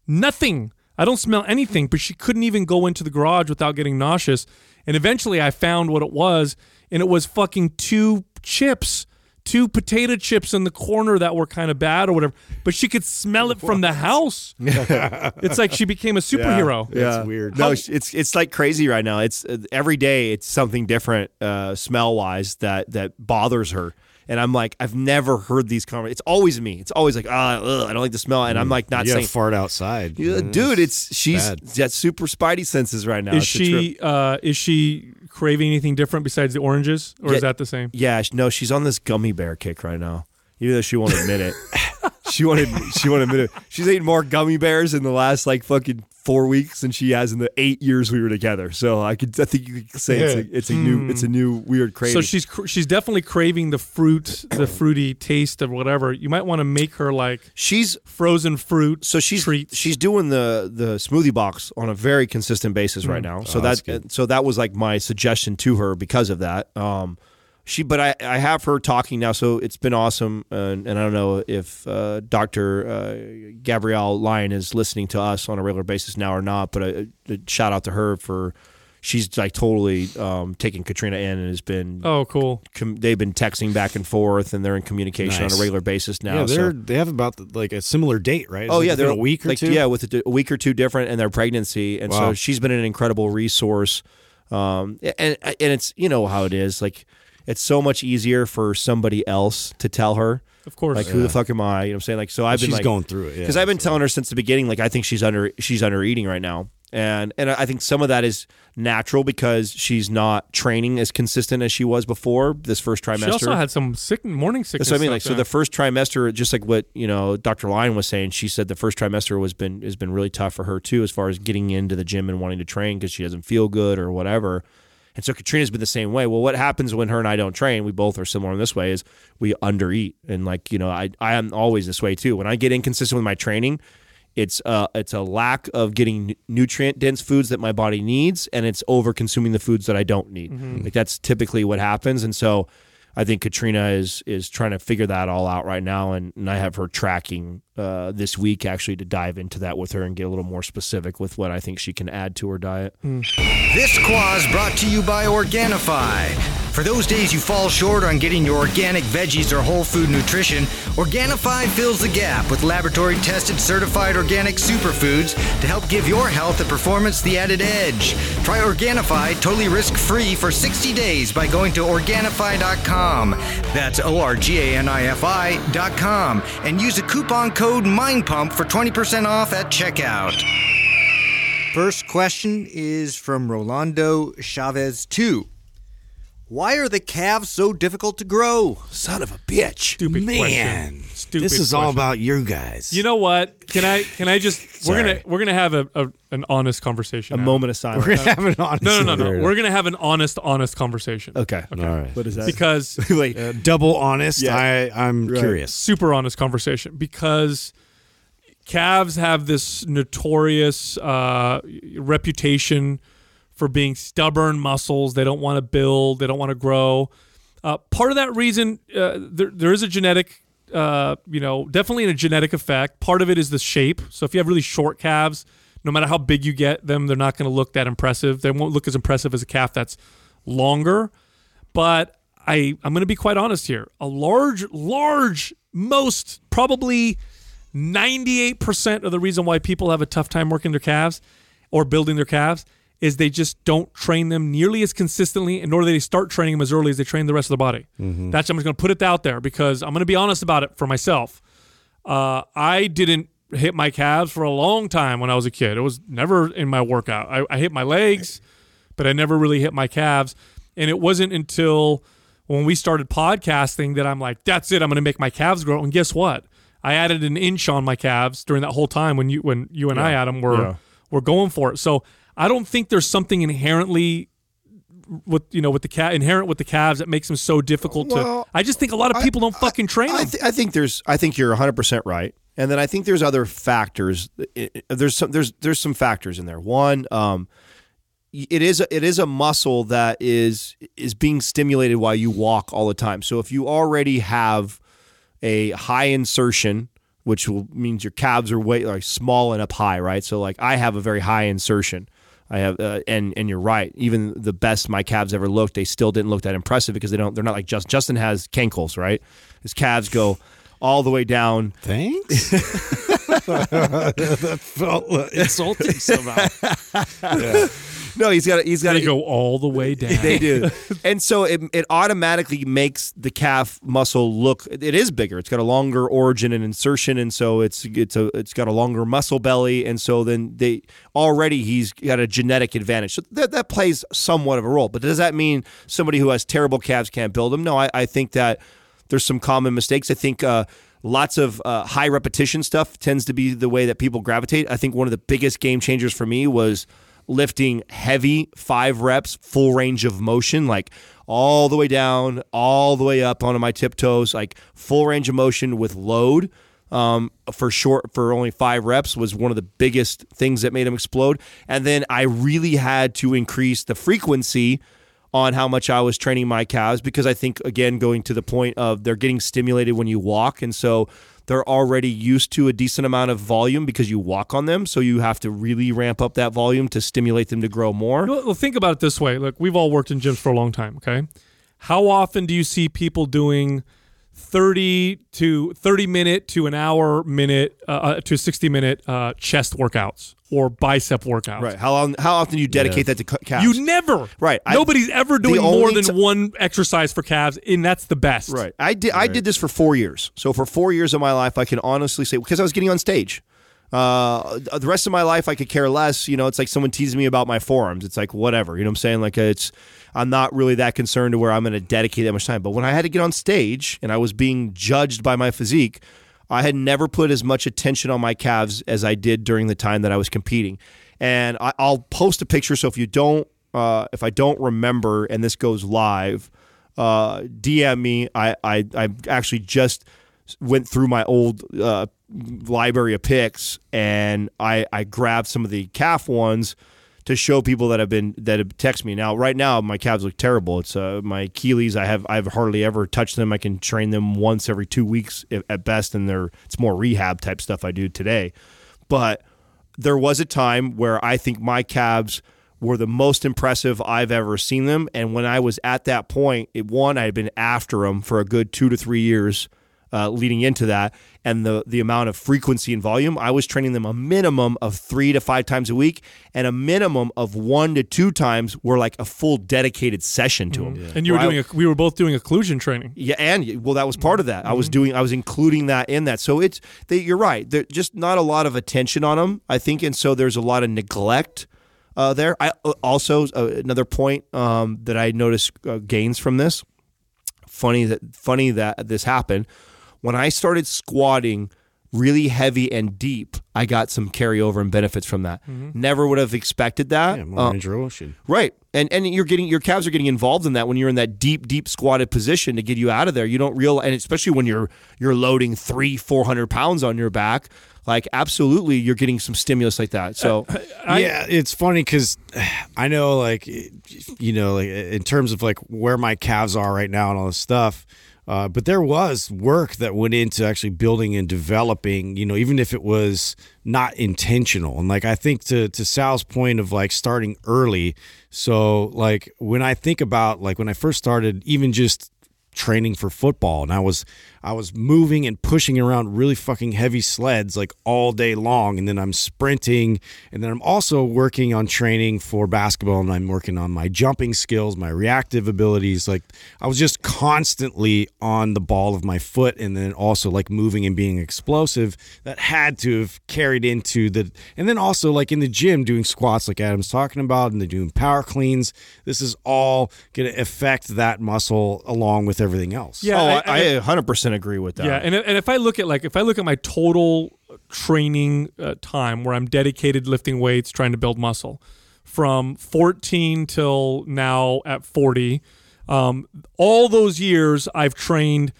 nothing. I don't smell anything. But she couldn't even go into the garage without getting nauseous. And eventually, I found what it was, and it was fucking two chips. Two potato chips in the corner that were kind of bad or whatever, but she could smell it from the house. it's like she became a superhero. That's weird. No, it's it's it's like crazy right now. It's uh, every day it's something different uh, smell wise that that bothers her. And I'm like, I've never heard these conversations. It's always me. It's always like, ah, ugh, I don't like the smell. And I'm like, not you saying, fart outside. Yeah, man. dude, it's she's bad. got super spidey senses right now. Is It's she uh, is she craving anything different besides the oranges, or Yeah. is that the same? Yeah, no, she's on this gummy bear kick right now. Even though she won't admit it. she wanted she won't admit it. She's eaten more gummy bears in the last like fucking four weeks than she has in the eight years we were together. So I could I think you could say it's a it's a new it's a new weird craving. So she's cr- she's definitely craving the fruit, the fruity taste of whatever. You might want to make her like she's frozen fruit. so she's treats. she's doing the the smoothie box on a very consistent basis right now. So Oh, that's that good. so that was like my suggestion to her because of that. Um, she but I I have her talking now, so it's been awesome. And, and I don't know if uh, Doctor uh, Gabrielle Lyon is listening to us on a regular basis now or not. But a, a shout out to her for. She's like totally um, taking Katrina in and has been. oh, cool. Com- they've been texting back and forth, and they're in communication on a regular basis now. Yeah, they're they have about like a similar date, right? Oh Is it yeah, they're a week or like, two. Yeah, with a, a week or two different in their pregnancy, and so she's been an incredible resource. Um, and and it's you know how it is. Like it's so much easier for somebody else to tell her. Of course. Like who the fuck am I? You know what I'm saying? Like so I've been she's like, going through it. Yeah, because I've been so- telling her since the beginning, like I think she's under she's under eating right now, and and I think some of that is natural because she's not training as consistent as she was before this first trimester. she also had some sick morning sickness. That's what I mean. Like, stuff, so the first trimester, just like what you know, Dr. Lyon was saying, she said the first trimester was been has been really tough for her too, as far as getting into the gym and wanting to train because she doesn't feel good or whatever. And so Katrina's been the same way. Well, what happens when her and I don't train? We both are similar in this way: is we undereat, and like you know, I I am always this way too. When I get inconsistent with my training, it's uh it's a lack of getting nutrient dense foods that my body needs, and it's over consuming the foods that I don't need. Like that's typically what happens, and so I think Katrina is is trying to figure that all out right now, and, and I have her tracking uh, this week actually to dive into that with her and get a little more specific with what I think she can add to her diet. This Quah's brought to you by Organifi. For those days you fall short on getting your organic veggies or whole food nutrition, Organifi fills the gap with laboratory tested certified organic superfoods to help give your health and performance the added edge. Try Organifi totally risk free for 60 days by going to Organifi.com. That's O R G A N I F I.com and use the coupon code MINDPUMP for 20% off at checkout. First question is from Rolando Chavez 2. Why are the calves so difficult to grow? Son of a bitch! Stupid Man, question. Stupid this is all question. about you guys. You know what? Can I? Can I just? we're Sorry. gonna we're gonna have a, a an honest conversation. A now. moment of silence. we're gonna have an honest. No, no, no, no. We're gonna have an honest, honest conversation. okay. All right. What is that? Because Wait, Uh, double honest. Yeah. I I'm Right. curious. super honest conversation because calves have this notorious uh, reputation for being stubborn muscles. They don't want to build. They don't want to grow. Uh, part of that reason, uh, there, there is a genetic, uh, you know, definitely a genetic effect. Part of it is the shape. So if you have really short calves, no matter how big you get them, they're not going to look that impressive. They won't look as impressive as a calf that's longer. But I, I'm going to be quite honest here. A large, large, most probably 98% of the reason why people have a tough time working their calves or building their calves is they just don't train them nearly as consistently, and nor do they start training them as early as they train the rest of the body. That's I'm just going to put it out there because I'm going to be honest about it for myself. Uh, I didn't hit my calves for a long time when I was a kid. It was never in my workout. I, I hit my legs, but I never really hit my calves. And it wasn't until when we started podcasting that I'm like, that's it. I'm going to make my calves grow. And guess what? I added an inch on my calves during that whole time when you when you and I, Adam, were Yeah. were going for it. So I don't think there's something inherently with you know with the cat inherent with the calves that makes them so difficult Well, to. I just think a lot of people don't fucking train I, them. th- I think there's. I think you're 100 percent right, and then I think there's other factors. I- I- There's some. There's there's some factors in there. One, um, it is a, it is a muscle that is is being stimulated while you walk all the time. So if you already have a high insertion, which will, means your calves are way like small and up high, right? So like I have a very high insertion. I have, uh, and and you're right. Even the best my calves ever looked, they still didn't look that impressive because they don't. They're not like Justin. Justin has cankles, right? His calves go all the way down. Thanks. that felt uh, insulting somehow. No, he's got. He's got. to go all the way down. They do, and so it, it automatically makes the calf muscle look. It is bigger. It's got a longer origin and insertion, and so it's it's a it's got a longer muscle belly, and so then they already he's got a genetic advantage. So that that plays somewhat of a role. But does that mean somebody who has terrible calves can't build them? No, I, I think that there's some common mistakes. I think. Uh, Lots of uh, high repetition stuff tends to be the way that people gravitate. I think one of the biggest game changers for me was lifting heavy five reps, full range of motion, like all the way down, all the way up onto my tiptoes, like full range of motion with load. Um, for short, for only five reps was one of the biggest things that made him explode. And then I really had to increase the frequency on how much I was training my calves because I think again going to the point of they're getting stimulated when you walk and so they're already used to a decent amount of volume because you walk on them so you have to really ramp up that volume to stimulate them to grow more. Well, think about it this way. Look, we've all worked in gyms for a long time. Okay, how often do you see people doing thirty to thirty minute to an hour minute uh, uh, to sixty minute uh, chest workouts or bicep workouts? Right. How long how often do you dedicate that to ca- calves? You never. Right. I- Nobody's ever doing more than ti- one exercise for calves, and that's the best. Right. I did. I did this for four years. So for four years of my life, I can honestly say because I was getting on stage. Uh, the rest of my life, I could care less. You know, it's like someone teasing me about my forearms. It's like whatever. You know what I'm saying? Like it's. I'm not really that concerned to where I'm going to dedicate that much time. But when I had to get on stage and I was being judged by my physique, I had never put as much attention on my calves as I did during the time that I was competing. And I, I'll post a picture. So if you don't, uh, if I don't remember, and this goes live, uh, DM me. I, I I actually just went through my old uh, library of pics and I I grabbed some of the calf ones to show people that have been that have texted me. Now, right now, my calves look terrible. It's uh, my Achilles. I have I've hardly ever touched them. I can train them once every two weeks at best, and they're it's more rehab type stuff I do today. But there was a time where I think my calves were the most impressive I've ever seen them. And when I was at that point, it, one, I had been after them for a good two to three years uh, leading into that. And the, the amount of frequency and volume, I was training them a minimum of three to five times a week, and a minimum of one to two times were like a full dedicated session to them. And you were doing. A, we were both doing occlusion training. Yeah, and well, that was part of that. I was doing, I was including that in that. So it's, they, you're right. There's just not a lot of attention on them, I think, and so there's a lot of neglect uh, there. I uh, also uh, another point um, that I noticed uh, gains from this. Funny that funny that this happened when I started squatting really heavy and deep. I got some carryover and benefits from that. Never would have expected that. Yeah, more Uh, range motion. Right. And and you're getting your calves are getting involved in that when you're in that deep, deep squatted position to get you out of there. You don't realize and especially when you're you're loading three, four hundred pounds on your back, like absolutely you're getting some stimulus like that. So yeah, it's funny because I know, like, you know, like in terms of like where my calves are right now and all this stuff. Uh, but there was work that went into actually building and developing, you know, even if it was not intentional. And like I think to to Sal's point of like starting early. So like when I think about like when I first started, even just training for football and I was I was moving and pushing around really fucking heavy sleds like all day long and then I'm sprinting and then I'm also working on training for basketball and I'm working on my jumping skills, my reactive abilities like I was just constantly on the ball of my foot and then also like moving and being explosive that had to have carried into the and then also like in the gym doing squats like Adam's talking about and then doing power cleans. This is all going to affect that muscle along with everything else. Yeah, oh, I- I, I- I 100% agree with that. Yeah, and and if I look at like if I look at my total training uh, time where I'm dedicated lifting weights, trying to build muscle, from 14 till now at 40, um, all those years I've trained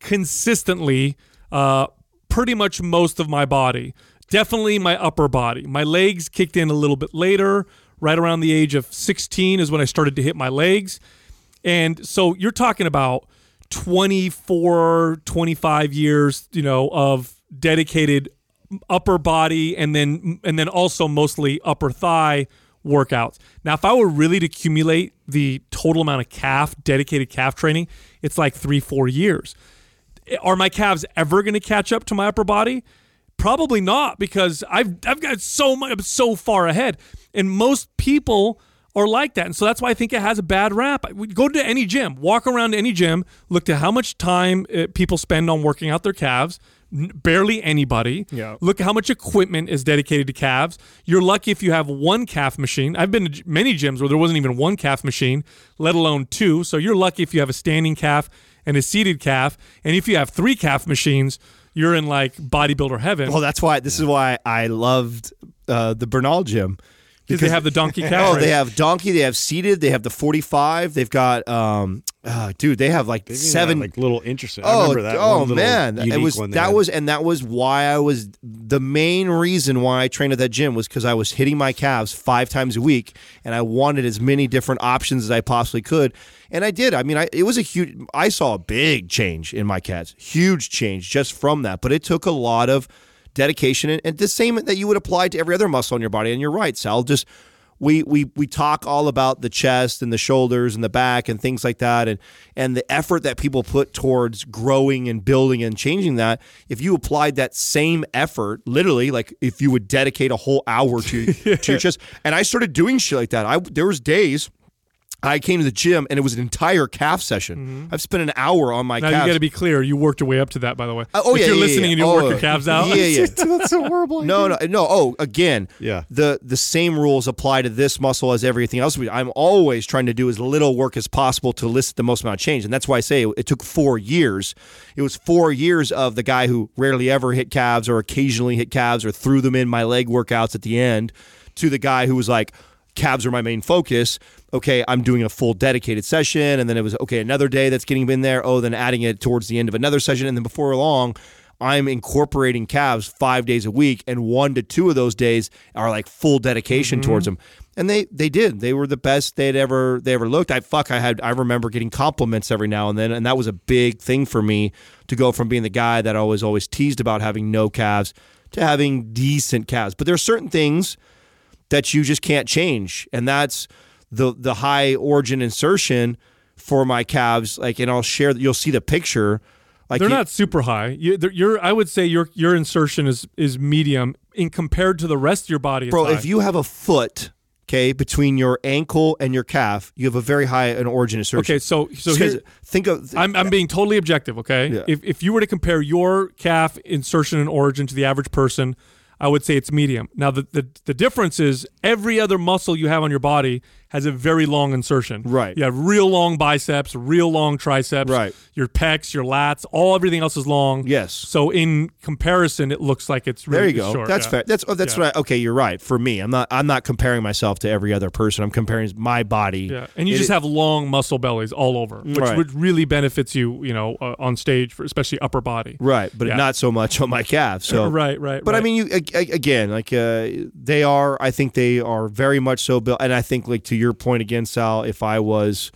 consistently, uh, pretty much most of my body. Definitely my upper body. My legs kicked in a little bit later. Right around the age of 16 is when I started to hit my legs. And so you're talking about 24, 25 years, you know, of dedicated upper body and then and then also mostly upper thigh workouts. Now, if I were really to accumulate the total amount of calf dedicated calf training, it's like 3-4 years. Are my calves ever going to catch up to my upper body? Probably not because I've I've got so much I'm so far ahead. And most people are like that. And so that's why I think it has a bad rap. Go to any gym, walk around any gym, look at how much time uh, people spend on working out their calves. Barely anybody. Yeah. Look at how much equipment is dedicated to calves. You're lucky if you have one calf machine. I've been to many gyms where there wasn't even one calf machine, let alone two. So you're lucky if you have a standing calf and a seated calf. And if you have three calf machines, you're in like bodybuilder heaven. Well, that's why this is why I loved uh, the Bernal gym. Because they have the donkey calf. Oh, they have donkey. They have seated. They have the forty-five. They've got, um, uh, dude. They have like They seven. had, like little interesting. I oh, remember that. oh man, it was that had. was and that was why I was the main reason why I trained at that gym was because I was hitting my calves five times a week, and I wanted as many different options as I possibly could, and I did. I mean, I it was a huge. I saw a big change in my calves, huge change just from that, but it took a lot of dedication and, and the same that you would apply to every other muscle in your body. And you're right, Sal. Just we we we talk all about the chest and the shoulders and the back and things like that and and the effort that people put towards growing and building and changing that if you applied that same effort literally like if you would dedicate a whole hour to to your chest and I started doing shit like that I there was days I came to the gym and it was an entire calf session. I've spent an hour on my Now calves. you got to be clear. You worked your way up to that, by the way. Uh, oh if yeah, you're yeah, listening yeah. and you oh, work your calves out, Yeah, yeah. That's a horrible. No, no, no. Oh, again, Yeah. The the same rules apply to this muscle as everything else. I'm always trying to do as little work as possible to elicit the most amount of change, and that's why I say it took four years. It was four years of the guy who rarely ever hit calves or occasionally hit calves or threw them in my leg workouts at the end, to the guy who was like. Calves are my main focus. Okay, I'm doing a full dedicated session, and then it was okay another day that's getting in there. Oh, then adding it towards the end of another session, and then before long, I'm incorporating calves five days a week, and one to two of those days are like full dedication mm-hmm. towards them. And they they did. They were the best they'd ever they ever looked. I fuck. I had I remember getting compliments every now and then, and that was a big thing for me to go from being the guy that I was always teased about having no calves to having decent calves. But there are certain things that you just can't change, and that's the the high origin insertion for my calves. Like, and I'll share. You'll see the picture. Like They're not super high. You, they're- your, I would say your your insertion is is medium in compared to the rest of your body. Bro. high. If you have a foot, okay, between your ankle and your calf, you have a very high an origin insertion. okay, so so here, think of I'm I'm being totally objective. Okay, Yeah. if if you were to compare your calf insertion and origin to the average person, I would say it's medium. Now the the the difference is every other muscle you have on your body has a very long insertion. Right. You have real long biceps, real long triceps. Right. Your pecs, your lats, all everything else is long. Yes. So in comparison, it looks like it's really there you go. short. That's yeah. fair. That's oh, that's Yeah. right. Okay, you're right. For me, I'm not. I'm not comparing myself to every other person. I'm comparing my body. Yeah, and you It- just have long muscle bellies all over, which Right. would really benefits you, you know, uh, on stage for especially upper body. right, but Yeah. not so much on my calves. So right, right. But I mean, you again, like uh, they are. I think they are very much so built. And I think, like to your point again, Sal, if I was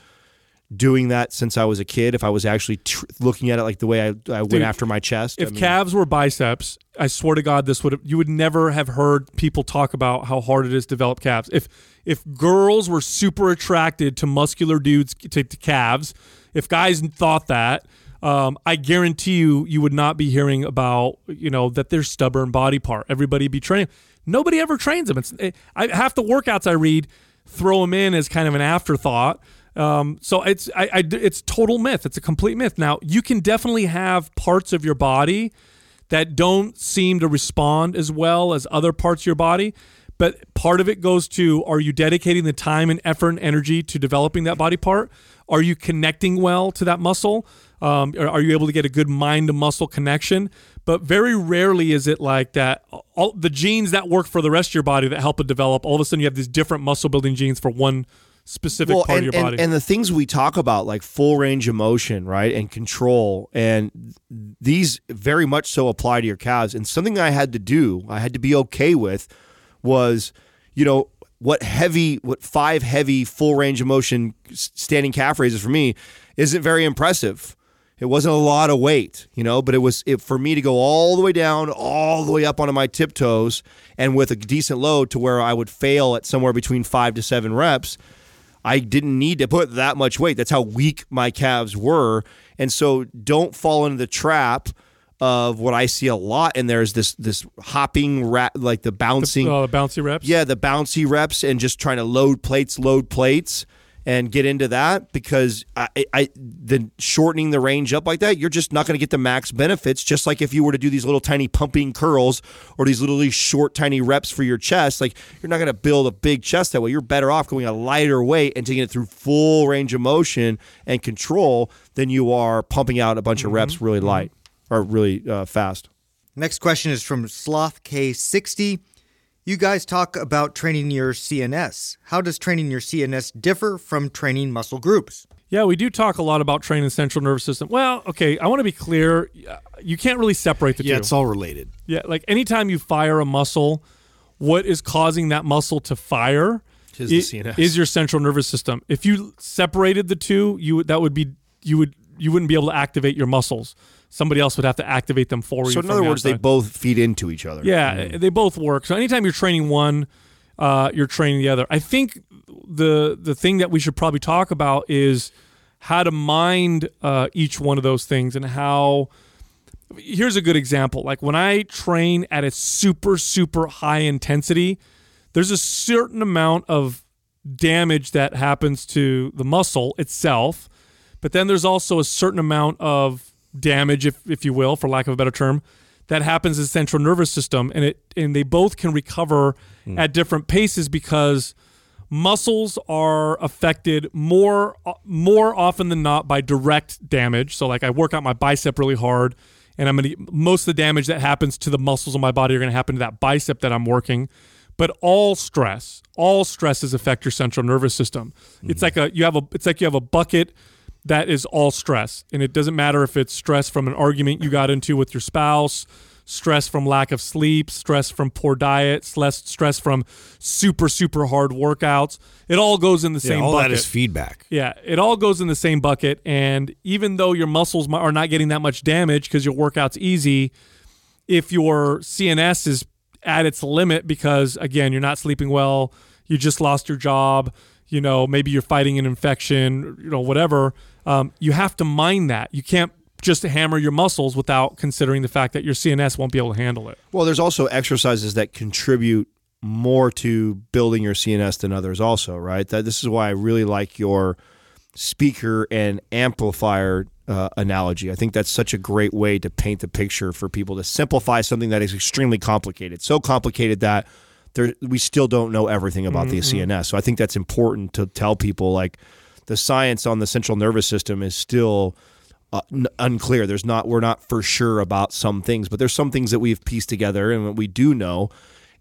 doing that since I was a kid, if I was actually tr- looking at it like the way I, I went after my chest, if I mean, calves were biceps, I swear to God, this would have, you would never have heard people talk about how hard it is to develop calves. If if girls were super attracted to muscular dudes to, to calves, if guys thought that. Um, I guarantee you, you would not be hearing about you know that their stubborn body part. Everybody be training. Nobody ever trains them. It's I, half the workouts I read throw them in as kind of an afterthought. Um, so it's I, I it's total myth. It's a complete myth. Now you can definitely have parts of your body that don't seem to respond as well as other parts of your body. But part of it goes to are you dedicating the time and effort and energy to developing that body part? Are you connecting well to that muscle? Um, are you able to get a good mind to muscle connection? But very rarely is it like that. All the genes that work for the rest of your body that help it develop, all of a sudden you have these different muscle building genes for one specific well, part and, of your and- body. and the things we talk about, like full range of motion, right, and control, and these very much so apply to your calves. And something I had to do, I had to be okay with, was, you know, what heavy, what five heavy full range of motion standing calf raises for me isn't very impressive. It wasn't a lot of weight, you know, but it was it, for me to go all the way down, all the way up onto my tiptoes, and with a decent load to where I would fail at somewhere between five to seven reps. I didn't need to put that much weight. That's how weak my calves were. And so don't fall into the trap of what I see a lot and there's this this hopping rat like the bouncing uh, the bouncy reps. yeah, the bouncy reps and just trying to load plates, load plates and get into that because I, I the shortening the range up like that, you're just not going to get the max benefits. Just like if you were to do these little tiny pumping curls or these little short tiny reps for your chest, like you're not going to build a big chest that way. You're better off going a lighter weight and taking it through full range of motion and control than you are pumping out a bunch of reps really light or really uh, fast. Next question is from Sloth K60. You guys talk about training your CNS. How does training your CNS differ from training muscle groups? Yeah, we do talk a lot about training the central nervous system. Well, okay, I want to be clear. Uh, you can't really separate the Yeah, two. it's all related. yeah, like anytime you fire a muscle, what is causing that muscle to fire Is the CNS. is your central nervous system. If you separated the two, you that would be you would you wouldn't be able to activate your muscles. Somebody else would have to activate them for you. So in other the words, they both feed into each other. Yeah, they both work. So anytime you're training one, uh, you're training the other. I think the the thing that we should probably talk about is how to mind uh, each one of those things and how. Here's a good example. Like when I train at a super super high intensity, there's a certain amount of damage that happens to the muscle itself, but then there's also a certain amount of damage, if if you will, for lack of a better term, that happens in the central nervous system, and it and they both can recover hmm. at different paces because muscles are affected more uh, more often than not by direct damage. So like I work out my bicep really hard and I'm going to most of the damage that happens to the muscles of my body are going to happen to that bicep that I'm working. But all stress, all stresses affect your central nervous system. It's hmm. like a you have a it's like you have a bucket that is all stress. And it doesn't matter if it's stress from an argument you got into with your spouse, stress from lack of sleep, stress from poor diet, stress stress from super super hard workouts. It all goes in the Yeah, same all bucket. that is feedback. Yeah, it all goes in the same bucket. And even though your muscles are not getting that much damage because your workout's easy, if your CNS is at its limit because, again, you're not sleeping well, you just lost your job, you know, maybe you're fighting an infection, you know, whatever, um, you have to mind that. You can't just hammer your muscles without considering the fact that your CNS won't be able to handle it. Well, there's also exercises that contribute more to building your CNS than others, also, right? That this is why I really like your speaker and amplifier uh, analogy. I think that's such a great way to paint the picture for people to simplify something that is extremely complicated. So complicated that there, we still don't know everything about the CNS. So I think that's important to tell people like the science on the central nervous system is still uh, n- unclear. There's not we're not for sure about some things, but there's some things that we've pieced together and we do know.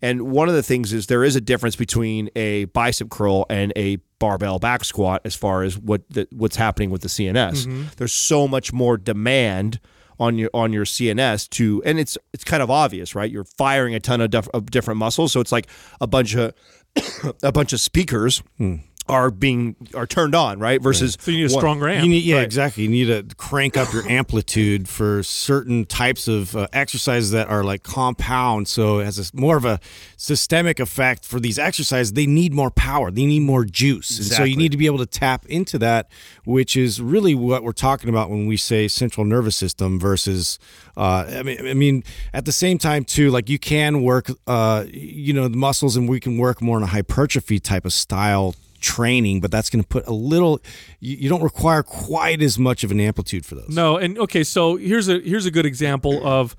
And one of the things is there is a difference between a bicep curl and a barbell back squat as far as what the, what's happening with the CNS. There's so much more demand on your on your CNS to, and it's it's kind of obvious, right? You're firing a ton of, dif- of different muscles, so it's like a bunch of a bunch of speakers hmm. Are being are turned on, right? Versus So you need a one- stronger amp. You need, yeah, Right. exactly. You need to crank up your amplitude for certain types of uh, exercises that are like compound. So it has a, more of a systemic effect for these exercises. They need more power. They need more juice, and so you need to be able to tap into that, which is really what we're talking about when we say central nervous system versus. Uh, I mean, I mean, at the same time too, like you can work, uh, you know, the muscles, and we can work more in a hypertrophy type of style training, but that's going to put a little. You, you don't require quite as much of an amplitude for those. No, and okay, so here's a here's a good example of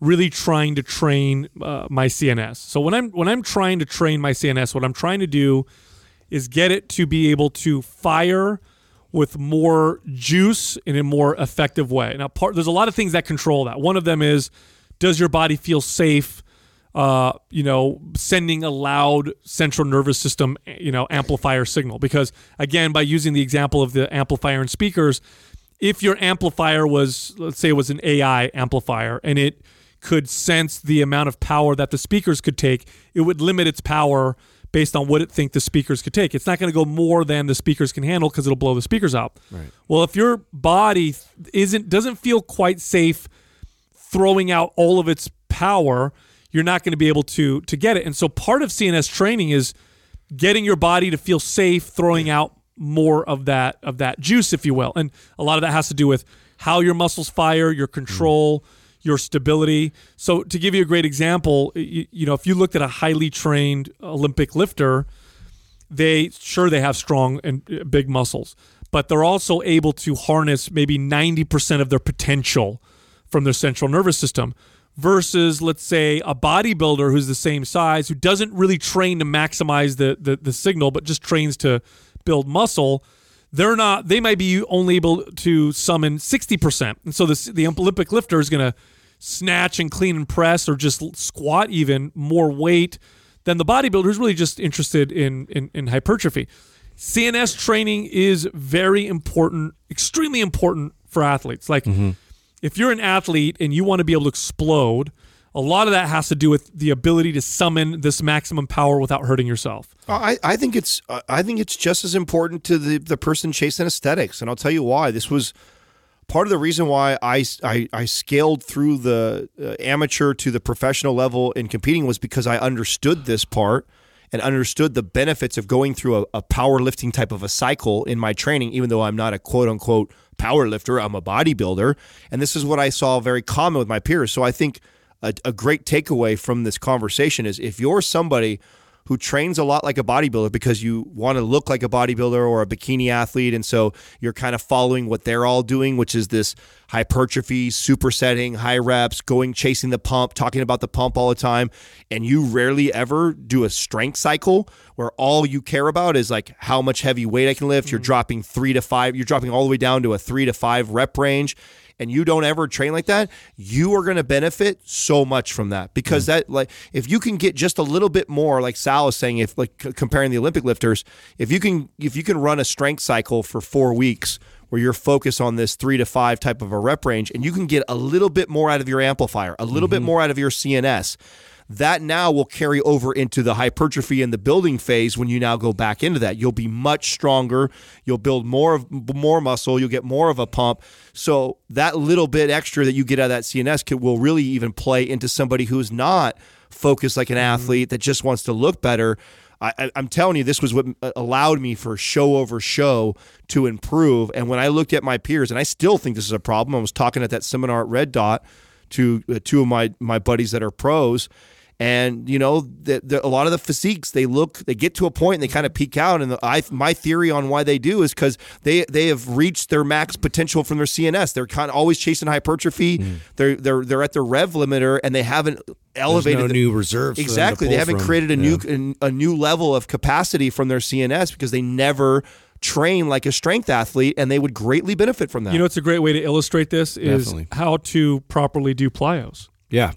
really trying to train uh, my CNS. So when I'm when I'm trying to train my CNS, what I'm trying to do is get it to be able to fire with more juice in a more effective way. Now, part there's a lot of things that control that. One of them is does your body feel safe? Uh, you know, sending a loud central nervous system, you know, amplifier signal. Because again, by using the example of the amplifier and speakers, if your amplifier was, let's say it was an AI amplifier and it could sense the amount of power that the speakers could take, it would limit its power based on what it think the speakers could take. It's not going to go more than the speakers can handle because it'll blow the speakers out. Right. Well, if your body isn't doesn't feel quite safe throwing out all of its power, you're not going to be able to to get it. And so part of CNS training is getting your body to feel safe throwing out more of that of that juice if you will. And a lot of that has to do with how your muscles fire your control your stability. So to give you a great example you, you know if you looked at a highly trained olympic lifter they sure they have strong and uh, big muscles but they're also able to harness maybe 90% of their potential from their central nervous system versus let's say a bodybuilder who's the same size who doesn't really train to maximize the, the the signal but just trains to build muscle they're not they might be only able to summon 60% and so the, the olympic lifter is going to snatch and clean and press or just squat even more weight than the bodybuilder who's really just interested in, in, in hypertrophy. Cns training is very important extremely important for athletes. Like mm-hmm. If you're an athlete and you want to be able to explode, a lot of that has to do with the ability to summon this maximum power without hurting yourself. I, I think it's uh, I think it's just as important to the, the person chasing aesthetics, and I'll tell you why. This was part of the reason why I, I, I scaled through the uh, amateur to the professional level in competing was because I understood this part and understood the benefits of going through a, a powerlifting type of a cycle in my training, even though I'm not a quote unquote power lifter, I'm a bodybuilder. And this is what I saw very common with my peers. So I think a, a great takeaway from this conversation is if you're somebody who trains a lot like a bodybuilder because you want to look like a bodybuilder or a bikini athlete. And so you're kind of following what they're all doing, which is this hypertrophy, supersetting, high reps, going chasing the pump, talking about the pump all the time. And you rarely ever do a strength cycle where all you care about is like how much heavy weight I can lift. You're mm-hmm. dropping three to five, you're dropping all the way down to a three to five rep range and you don't ever train like that, you are going to benefit so much from that because mm. that like if you can get just a little bit more, like Sal was saying, if like c- comparing the Olympic lifters, if you can if you can run a strength cycle for four weeks where you're focused on this three to five type of a rep range, and you can get a little bit more out of your amplifier, a little bit mm-hmm. more out of your CNS. That now will carry over into the hypertrophy and the building phase when you now go back into that. You'll be much stronger. You'll build more of more muscle. You'll get more of a pump. So that little bit extra that you get out of that CNS kit will really even play into somebody who's not focused like an athlete that just wants to look better. I, am telling you, this was what allowed me for show over show to improve. And when I looked at my peers, and I still think this is a problem, I was talking at that seminar at Red Dot to uh, two of my my buddies that are pros, and you know the, the, a lot of the physiques they look they get to a point and they kind of peak out and the, I, my theory on why they do is because they they have reached their max potential from their CNS they're kind of always chasing hypertrophy mm. they're they're they're at their rev limiter and they haven't elevated no the, new reserves exactly they haven't from. created a yeah. new a new level of capacity from their CNS because they never train like a strength athlete and they would greatly benefit from that. You know, it's a great way to illustrate this is Definitely. how to properly do plyos. Yeah.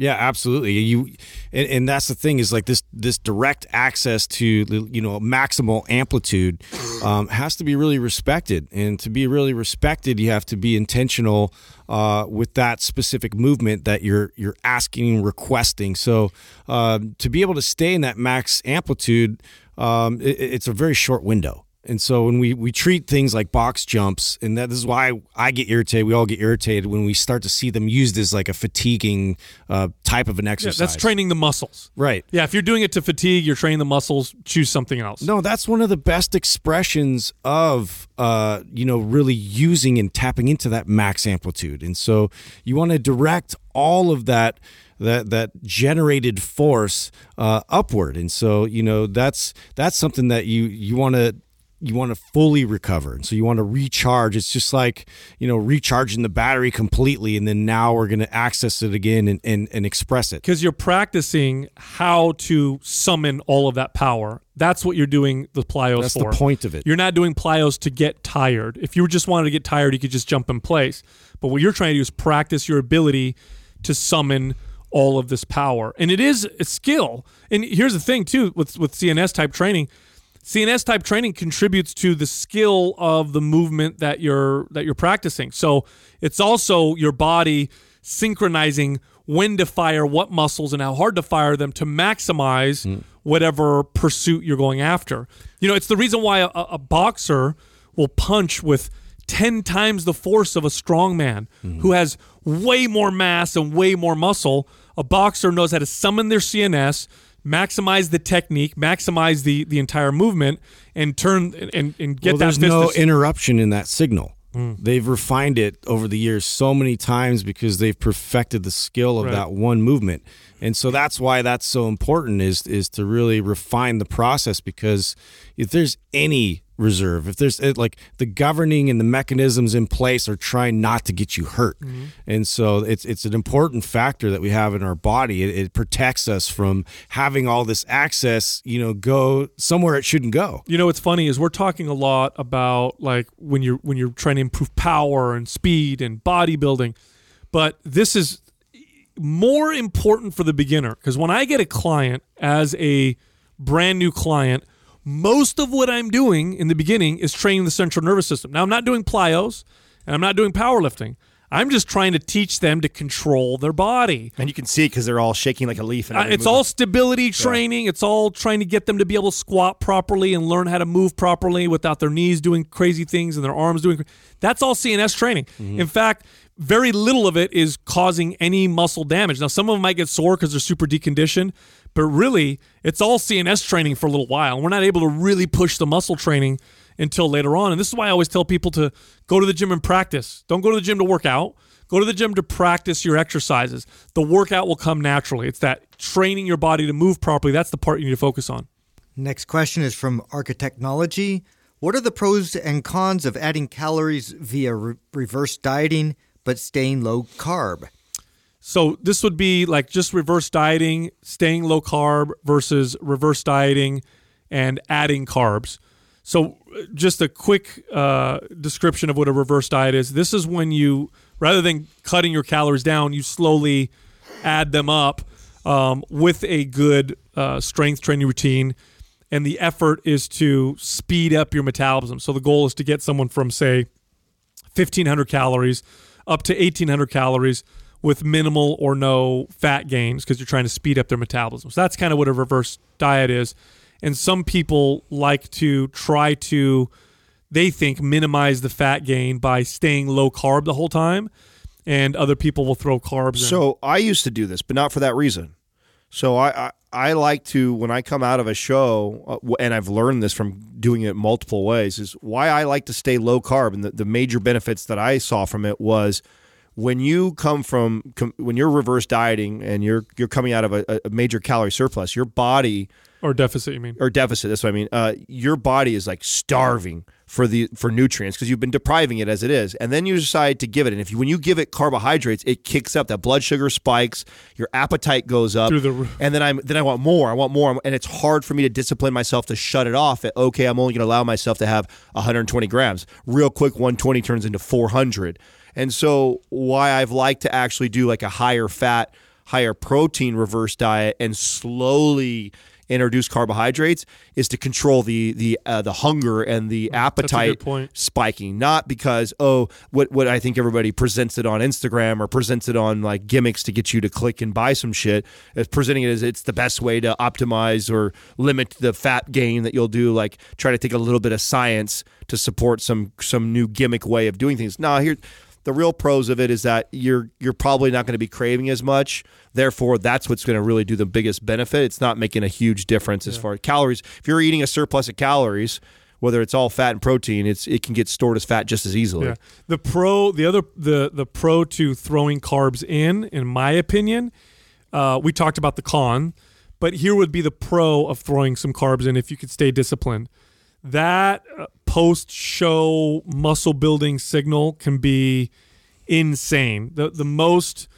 Yeah, absolutely. You and, and, that's the thing is like this this direct access to you know maximal amplitude um, has to be really respected, and to be really respected, you have to be intentional uh, with that specific movement that you're you're asking, requesting. So uh, to be able to stay in that max amplitude, um, it, it's a very short window. And so when we, we treat things like box jumps, and that is why I get irritated, we all get irritated when we start to see them used as like a fatiguing uh, type of an exercise. Yeah, that's training the muscles. Right. Yeah, if you're doing it to fatigue, you're training the muscles, choose something else. No, that's one of the best expressions of, uh, you know, really using and tapping into that max amplitude. And so you want to direct all of that that that generated force uh, upward and so you know that's that's something that you you want to you want to fully recover and so you want to recharge. It's just like you know recharging the battery completely and then now we're going to access it again and, and, and express it. Because you're practicing how to summon all of that power. That's what you're doing the plyos for. that's for. the point of it. You're not doing plyos to get tired. If you just wanted to get tired you could just jump in place. But what you're trying to do is practice your ability to summon all of this power. And it is a skill. And here's the thing too with with cns type training CNS type training contributes to the skill of the movement that you're that you're practicing. So it's also your body synchronizing when to fire what muscles and how hard to fire them to maximize mm. whatever pursuit you're going after. You know, it's the reason why a, a boxer will punch with 10 times the force of a strong man mm-hmm. who has way more mass and way more muscle. A boxer knows how to summon their CNS maximize the technique, maximize the the entire movement, and turn and, and get well, that. There's no interruption in that signal. Mm. They've refined it over the years so many times because they've perfected the skill of right. that one movement. And so that's why that's so important is is to really refine the process because if there's any reserve. If there's like the governing and the mechanisms in place are trying not to get you hurt, mm-hmm. and so it's it's an important factor that we have in our body. It, it, protects us from having all this access, you know, go somewhere it shouldn't go. You know, what's funny is we're talking a lot about like when you're when you're trying to improve power and speed and bodybuilding, but this is more important for the beginner because when I get a client as a brand new client most of what I'm doing in the beginning is training the central nervous system. Now, I'm not doing plyos and I'm not doing powerlifting. I'm just trying to teach them to control their body. And you can see it because they're all shaking like a leaf. Uh, it's all stability training. Yeah. It's all trying to get them to be able to squat properly and learn how to move properly without their knees doing crazy things and their arms doing. That's all CNS training. Mm-hmm. In fact, very little of it is causing any muscle damage. Now, some of them might get sore because they're super deconditioned, but really, it's all CNS training for a little while. We're not able to really push the muscle training until later on. And this is why I always tell people to go to the gym and practice. Don't go to the gym to work out. Go to the gym to practice your exercises. The workout will come naturally. It's that training your body to move properly. That's the part you need to focus on. Next question is from Architechnology. What are the pros and cons of adding calories via re- reverse dieting but staying low carb? So this would be like just reverse dieting, staying low carb versus reverse dieting and adding carbs. So just a quick uh, description of what a reverse diet is. This is when you, rather than cutting your calories down, you slowly add them up um, with a good uh, strength training routine. And the effort is to speed up your metabolism. So the goal is to get someone from, say, 1500 calories up to 1800 calories with minimal or no fat gains because you're trying to speed up their metabolism. So that's kind of what a reverse diet is. And some people like to try to, they think, minimize the fat gain by staying low carb the whole time. And other people will throw carbs in. So I used to do this, but not for that reason. So I, I, I like to when I come out of a show, uh, and I've learned this from doing it multiple ways. Is why I like to stay low carb, and the, the major benefits that I saw from it was when you come from com, when you're reverse dieting and you're you're coming out of a, a major calorie surplus, your body or deficit, you mean? or deficit. That's what I mean. Uh, your body is like starving for the for nutrients because you've been depriving it as it is, and then you decide to give it. And if you, when you give it carbohydrates, it kicks up. That blood sugar spikes, your appetite goes up, Through the roof. and then I'm then I want more. I want more, and it's hard for me to discipline myself to shut it off. At okay, I'm only going to allow myself to have 120 grams. Real quick, 120 turns into 400. And so, why I've liked to actually do like a higher fat, higher protein reverse diet and slowly introduce carbohydrates is to control the the uh, the hunger and the appetite spiking. Not because oh what what I think everybody presents it on Instagram or presents it on like gimmicks to get you to click and buy some shit. Presenting it as it's the best way to optimize or limit the fat gain that you'll do like try to take a little bit of science to support some some new gimmick way of doing things. Now here the real pros of it is that you're you're probably not going to be craving as much. Therefore, that's what's going to really do the biggest benefit. It's not making a huge difference as far as calories. If you're eating a surplus of calories, whether it's all fat and protein, it's it can get stored as fat just as easily. Yeah. The pro, the other, the the pro to throwing carbs in, in my opinion, uh, we talked about the con, but here would be the pro of throwing some carbs in if you could stay disciplined. That uh, post show muscle building signal can be insane. The the most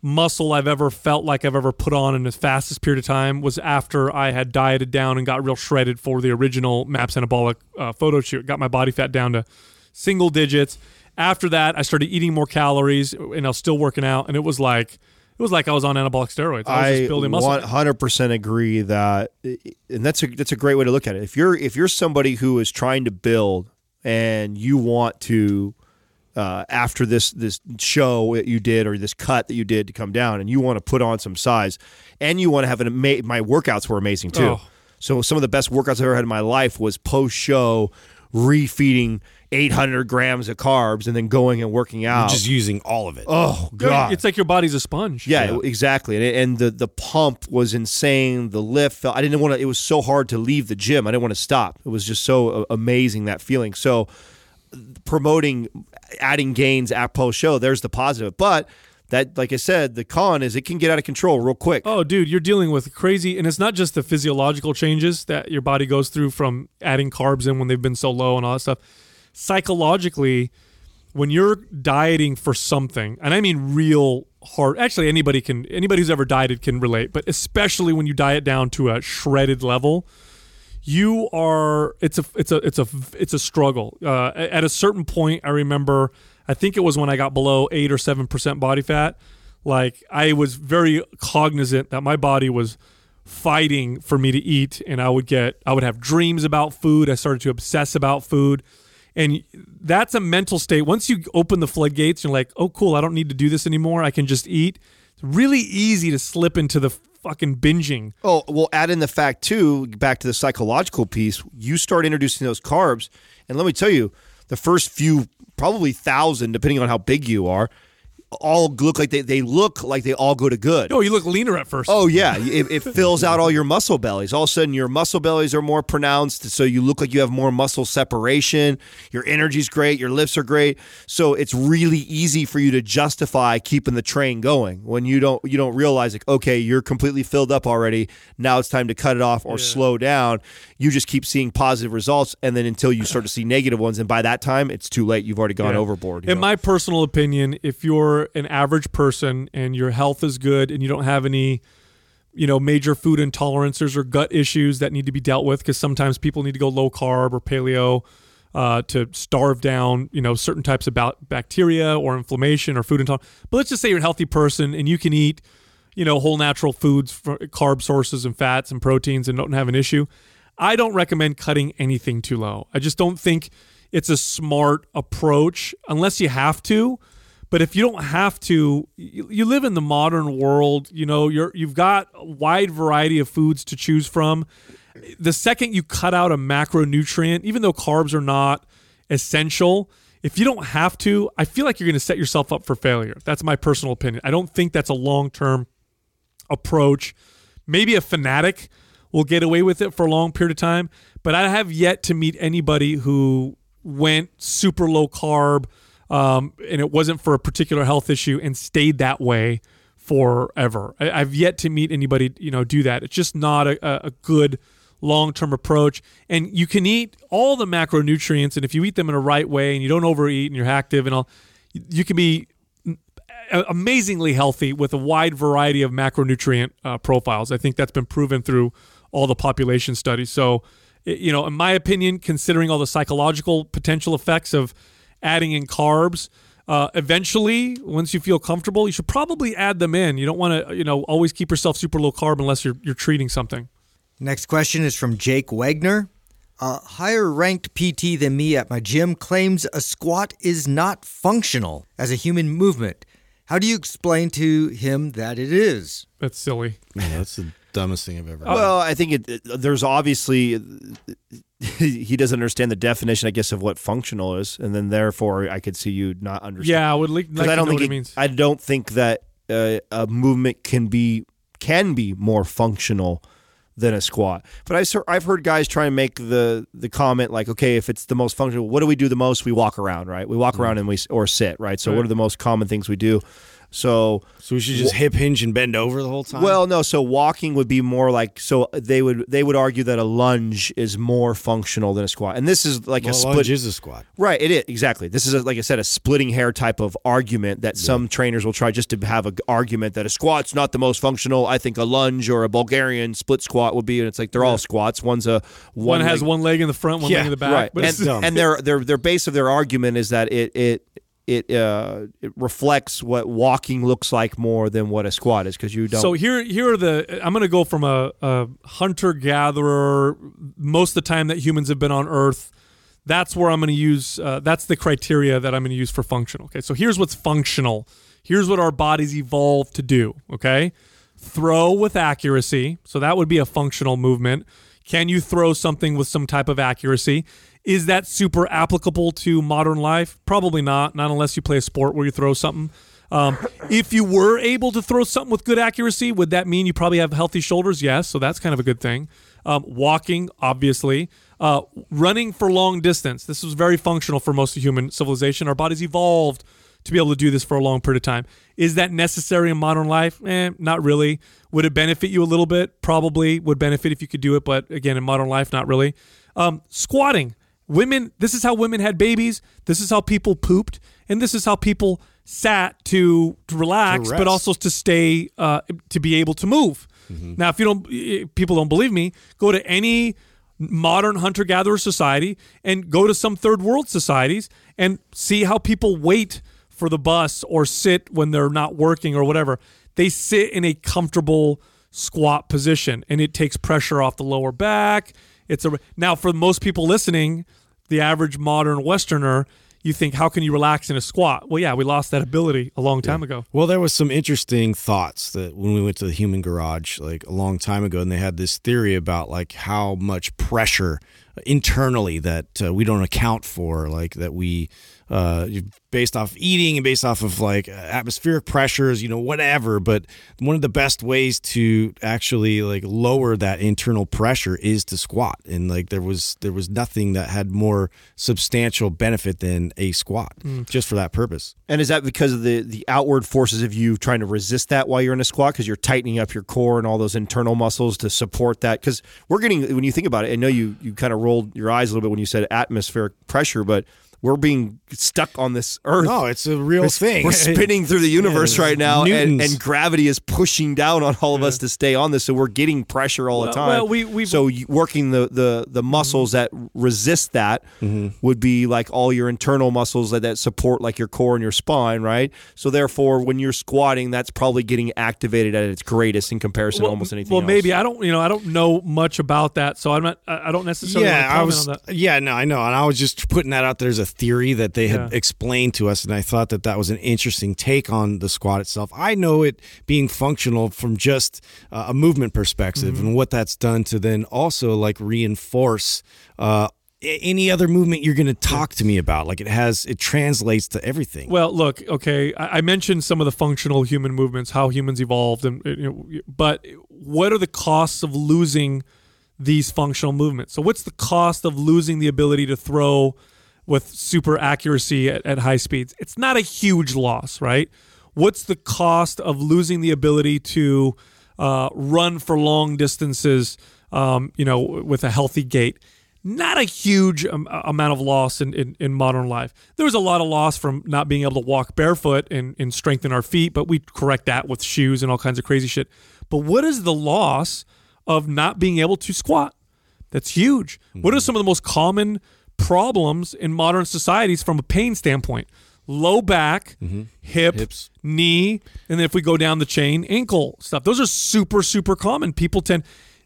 muscle I've ever felt like I've ever put on in the fastest period of time was after I had dieted down and got real shredded for the original Maps Anabolic uh, photo shoot. Got my body fat down to single digits. After that, I started eating more calories and I was still working out, and it was like it was like I was on anabolic steroids. I was I just building muscle. one hundred percent agree that, and that's a that's a great way to look at it. If you're if you're somebody who is trying to build and you want to, uh, after this this show that you did or this cut that you did to come down, and you want to put on some size, and you want to have an ama- my workouts were amazing too. Oh. So some of the best workouts I've ever had in my life was post show refeeding 800 grams of carbs and then going and working out. Just using all of it. oh god, It's like your body's a sponge. yeah, exactly. And, and the the pump was insane. The lift, felt, I didn't want to. It was so hard to leave the gym. I didn't want to stop. It was just so uh, amazing that feeling. So promoting, adding gains at post show. There's the positive, but that, like I said, the con is it can get out of control real quick. Oh, dude, you're dealing with crazy, and it's not just the physiological changes that your body goes through from adding carbs in when they've been so low and all that stuff. Psychologically, when you're dieting for something, and I mean real hard, actually anybody can, anybody who's ever dieted can relate, but especially when you diet down to a shredded level, you are it's a it's a it's a it's a struggle. Uh, at a certain point, I remember, I think it was when I got below eight or seven percent body fat. Like I was very cognizant that my body was fighting for me to eat, and I would get I would have dreams about food. I started to obsess about food, and that's a mental state. Once you open the floodgates, you're like, oh, cool, I don't need to do this anymore. I can just eat. It's really easy to slip into the fucking binging. Oh, well, add in the fact too, back to the psychological piece, you start introducing those carbs. And let me tell you, the first few, probably thousand, depending on how big you are, all look like they, they look like they all go to good. Oh, you look leaner at first. Oh yeah, it, it fills out all your muscle bellies. All of a sudden, your muscle bellies are more pronounced, so you look like you have more muscle separation. Your energy's great, your lifts are great. So it's really easy for you to justify keeping the train going when you don't you don't realize like okay, you're completely filled up already. Now it's time to cut it off or slow down. You just keep seeing positive results, and then until you start to see negative ones, and by that time it's too late. You've already gone Yeah. overboard. In know? my personal opinion, if you're an average person and your health is good and you don't have any, you know, major food intolerances or gut issues that need to be dealt with, because sometimes people need to go low carb or paleo uh, to starve down, you know, certain types of ba- bacteria or inflammation or food intolerance. But let's just say you're a healthy person and you can eat, you know, whole natural foods, carb sources and fats and proteins and don't have an issue. I don't recommend cutting anything too low. I just don't think it's a smart approach unless you have to. But if you don't have to, you, you live in the modern world. You know, you're you've got a wide variety of foods to choose from. The second you cut out a macronutrient, even though carbs are not essential, if you don't have to, I feel like you're going to set yourself up for failure. That's my personal opinion. I don't think that's a long term approach. Maybe a fanatic will get away with it for a long period of time, but I have yet to meet anybody who went super low carb um, and it wasn't for a particular health issue and stayed that way forever. I, I've yet to meet anybody, you know, do that. It's just not a, a good long term approach. And you can eat all the macronutrients, and if you eat them in a right way and you don't overeat and you're active and all, you can be amazingly healthy with a wide variety of macronutrient uh, profiles. I think that's been proven through all the population studies. So, you know, in my opinion, considering all the psychological potential effects of adding in carbs, uh, eventually, once you feel comfortable, you should probably add them in. You don't want to, you know, always keep yourself super low carb unless you're you're treating something. Next question is from Jake Wagner. A higher ranked PT than me at my gym claims a squat is not functional as a human movement. How do you explain to him that it is? That's silly. Yeah, that's the dumbest thing I've ever. heard. Well, I think it, it- there's obviously he doesn't understand the definition, I guess, of what functional is, and then therefore I could see you not understand. Yeah, I would like, I don't think it, means. I don't think that uh, a movement can be can be more functional than a squat. But I've I've heard guys try and make the the comment like, okay, if it's the most functional, what do we do the most? We walk around, right? We walk around and we or sit, right? So Right. what are the most common things we do? So so we should just hip hinge and bend over the whole time. well, no. So walking would be more like so they would they would argue that a lunge is more functional than a squat, and this is like well, a split. lunge is a squat. Right, it is exactly. This is a, like I said, a splitting hair type of argument that some trainers will try just to have an argument that a squat's not the most functional. I think a lunge or a Bulgarian split squat would be, and it's like they're all squats. One's a one has leg- one leg in the front, one Yeah, leg in the back. right, But and, it's- dumb. and their their their base of their argument is that it it. It, uh, it reflects what walking looks like more than what a squat is because you don't. So here, here are the. I'm going to go from a, a hunter gatherer. Most of the time that humans have been on Earth, that's where I'm going to use. Uh, that's the criteria that I'm going to use for functional. Okay, so here's what's functional. Here's what our bodies evolved to do. Okay, throw with accuracy. So that would be a functional movement. Can you throw something with some type of accuracy? Is that super applicable to modern life? Probably not. Not unless you play a sport where you throw something. Um, if you were able to throw something with good accuracy, would that mean you probably have healthy shoulders? Yes, so that's kind of a good thing. Um, walking, obviously, uh, running for long distance. This was very functional for most of human civilization. Our bodies evolved to be able to do this for a long period of time. Is that necessary in modern life? Eh, not really. Would it benefit you a little bit? Probably would benefit if you could do it, but again, in modern life, not really. Um, squatting. Women, this is how women had babies. This is how people pooped. And this is how people sat to, to relax, To but also to stay, uh, to be able to move. Now, if you don't, eh, people don't believe me, go to any modern hunter gatherer society and go to some third world societies and see how people wait for the bus or sit when they're not working or whatever. They sit in a comfortable squat position and it takes pressure off the lower back. It's a now for most people listening, the average modern westerner, you think how can you relax in a squat? Well, yeah, we lost that ability a long time ago. Well, there was some interesting thoughts that when we went to the human garage like a long time ago, and they had this theory about like how much pressure internally that uh, we don't account for, like that we uh, based off eating and based off of like atmospheric pressures, you know, whatever. But one of the best ways to actually like lower that internal pressure is to squat, and like there was there was nothing that had more substantial benefit than a squat, just for that purpose. And is that because of the the outward forces of you trying to resist that while you're in a squat because you're tightening up your core and all those internal muscles to support that? Because we're getting when you think about it, I know you you kind of rolled your eyes a little bit when you said atmospheric pressure, but we're being stuck on this earth. No, it's a real we're, thing. We're spinning through the universe Yeah, right now, and, and gravity is pushing down on all of us to stay on this. So we're getting pressure all the time. well, we- we- so working the, the the muscles that resist that Mm-hmm. would be like all your internal muscles that, that support like your core and your spine, right? So therefore, when you're squatting, that's probably getting activated at its greatest in comparison to almost anything. Well, else. maybe I don't. You know, I don't know much about that, so I'm not. I I don't necessarily. yeah, I comment was. on that. Yeah, no, I know, and I was just putting that out there as a theory that they had Yeah. explained to us, and I thought that that was an interesting take on the squat itself. I know it being functional from just uh, a movement perspective, Mm-hmm. and what that's done to then also like reinforce. Uh, any other movement you're going to talk to me about like it has it translates to everything Well, look, okay, I, I mentioned some of the functional human movements, how humans evolved, and you know, but what are the costs of losing these functional movements? So, what's the cost of losing the ability to throw with super accuracy at, at high speeds? It's not a huge loss, right? What's the cost of losing the ability to uh, run for long distances? Um, you know, with a healthy gait not a huge amount of loss in, in, in modern life. There was a lot of loss from not being able to walk barefoot and, and strengthen our feet, but we correct that with shoes and all kinds of crazy shit. But what is the loss of not being able to squat? That's huge. What are some of the most common problems in modern societies from a pain standpoint? Low back, hip, Hips. knee, and then if we go down the chain, ankle stuff. Those are super, super common. People tend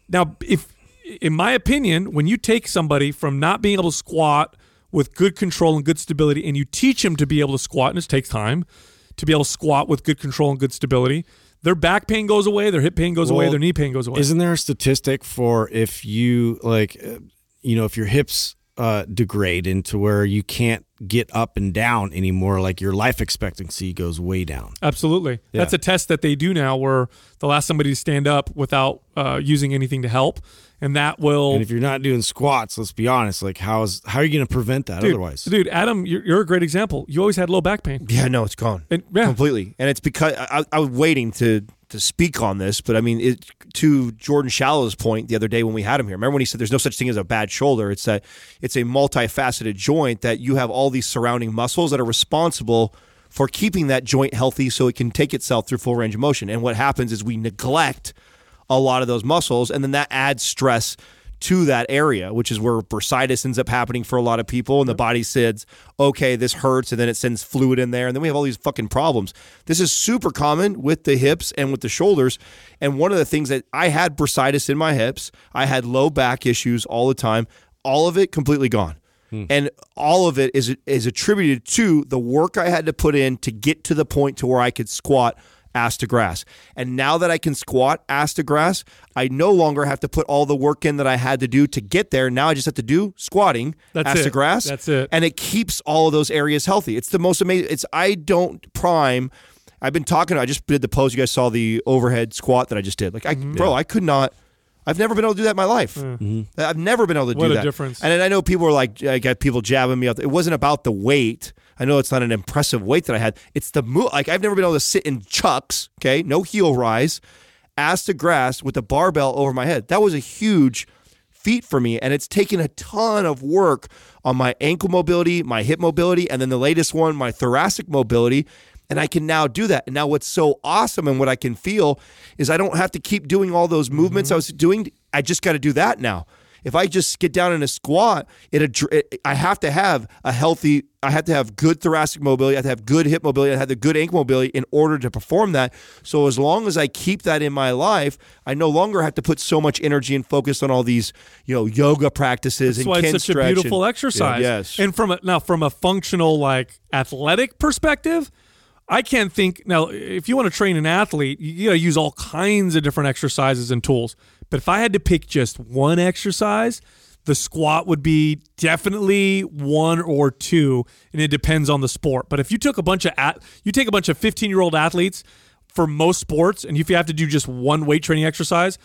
now if in my opinion, when you take somebody from not being able to squat with good control and good stability, and you teach them to be able to squat, and it takes time to be able to squat with good control and good stability, their back pain goes away, their hip pain goes away, their knee pain goes away. Isn't there a statistic for if you like, uh, you know, if your hips uh, degrade into where you can't get up and down anymore, like your life expectancy goes way down? Absolutely. That's a test that they do now where they'll ask somebody to stand up without uh, using anything to help. And that will. And if you're not doing squats, let's be honest, like how is how are you going to prevent that dude, otherwise? dude, Adam, you're, you're a great example. You always had low back pain. Yeah, no, it's gone. And- yeah. completely. And it's because I, I was waiting to to speak on this, but I mean, it, to Jordan Shallow's point the other day when we had him here. Remember when he said there's no such thing as a bad shoulder? It's that it's a multifaceted joint that you have all these surrounding muscles that are responsible for keeping that joint healthy so it can take itself through full range of motion. And what happens is we neglect a lot of those muscles, and then that adds stress to that area, which is where bursitis ends up happening for a lot of people. And the body says, okay, this hurts. And then it sends fluid in there. And then we have all these fucking problems. This is super common with the hips and with the shoulders. And one of the things that I had bursitis in my hips, I had low back issues all the time, all of it completely gone. Hmm. And all of it is is attributed to the work I had to put in to get to the point to where I could squat ass to grass. And now that I can squat ass to grass, I no longer have to put all the work in that I had to do to get there. Now I just have to do squatting That's ass it. to grass. That's it. And it keeps all of those areas healthy. It's the most amazing. It's I don't prime. I've been talking. I just did the pose. You guys saw the overhead squat that I just did. Like I, Mm-hmm. bro, I could not. I've never been able to do that in my life. I've never been able to What do a that. difference. And I know people are like, I got people jabbing me up. It wasn't about the weight. I know it's not an impressive weight that I had. It's the move. Like I've never been able to sit in chucks. Okay, no heel rise, ass to grass with the barbell over my head. That was a huge feat for me, and it's taken a ton of work on my ankle mobility, my hip mobility, and then the latest one, my thoracic mobility. And I can now do that. And now, what's so awesome and what I can feel is I don't have to keep doing all those movements mm-hmm. I was doing. I just got to do that now. If I just get down in a squat, it, it I have to have a healthy. I have to have good thoracic mobility. I have to have good hip mobility. I have the good ankle mobility in order to perform that. So as long as I keep that in my life, I no longer have to put so much energy and focus on all these, you know, yoga practices That's and why it's such a beautiful and- exercise. Yeah, yes. And from a, now from a functional like athletic perspective, I can't think now if you want to train an athlete, you got to use all kinds of different exercises and tools. But if I had to pick just one exercise, the squat would be definitely one or two, and it depends on the sport. But if you took a bunch of at, you take a bunch of 15-year-old athletes for most sports, and if you have to do just one weight training exercise,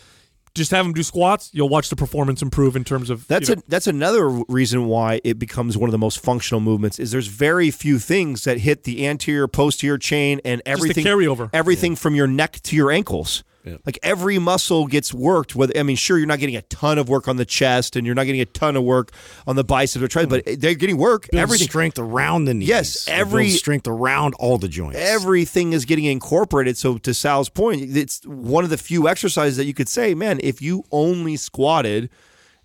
just have them do squats, you'll watch the performance improve in terms of That's you know, a, that's another reason why it becomes one of the most functional movements. Is there's very few things that hit the anterior posterior chain and everything carryover. everything from your neck to your ankles. Like every muscle gets worked. Whether I mean, sure, you're not getting a ton of work on the chest, and you're not getting a ton of work on the bicep or tricep, but mm-hmm. they're getting work. Builds Everything, strength around the knees. Yes, every- strength around all the joints. everything is getting incorporated. So to Sal's point, it's one of the few exercises that you could say, man, if you only squatted,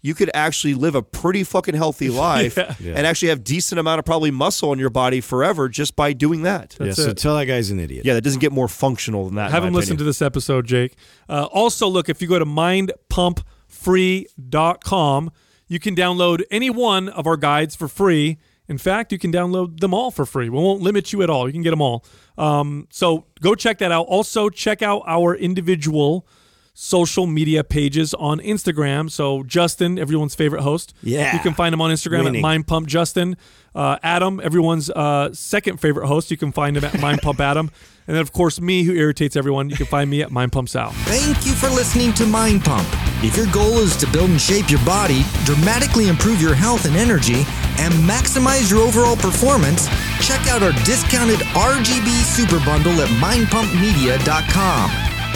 you could actually live a pretty fucking healthy life Yeah. and actually have decent amount of probably muscle in your body forever just by doing that. yeah, That's so it. tell that guy's an idiot. Yeah, that doesn't get more functional than that. Have my him listen to this episode, Jake. Uh, also, look, if you go to mindpumpfree.com, you can download any one of our guides for free. In fact, you can download them all for free. We won't limit you at all. You can get them all. Um, so go check that out. Also, check out our individual social media pages on Instagram. So Justin, everyone's favorite host. Yeah. You can find him on Instagram Winning. at Mind Pump Justin. Uh, Adam, everyone's uh, second favorite host. You can find him at Mind Pump Adam. And then, of course, me, who irritates everyone, you can find me at Mind Pump Sal. Thank you for listening to Mind Pump. If your goal is to build and shape your body, dramatically improve your health and energy, and maximize your overall performance, check out our discounted RGB Super Bundle at mindpumpmedia.com.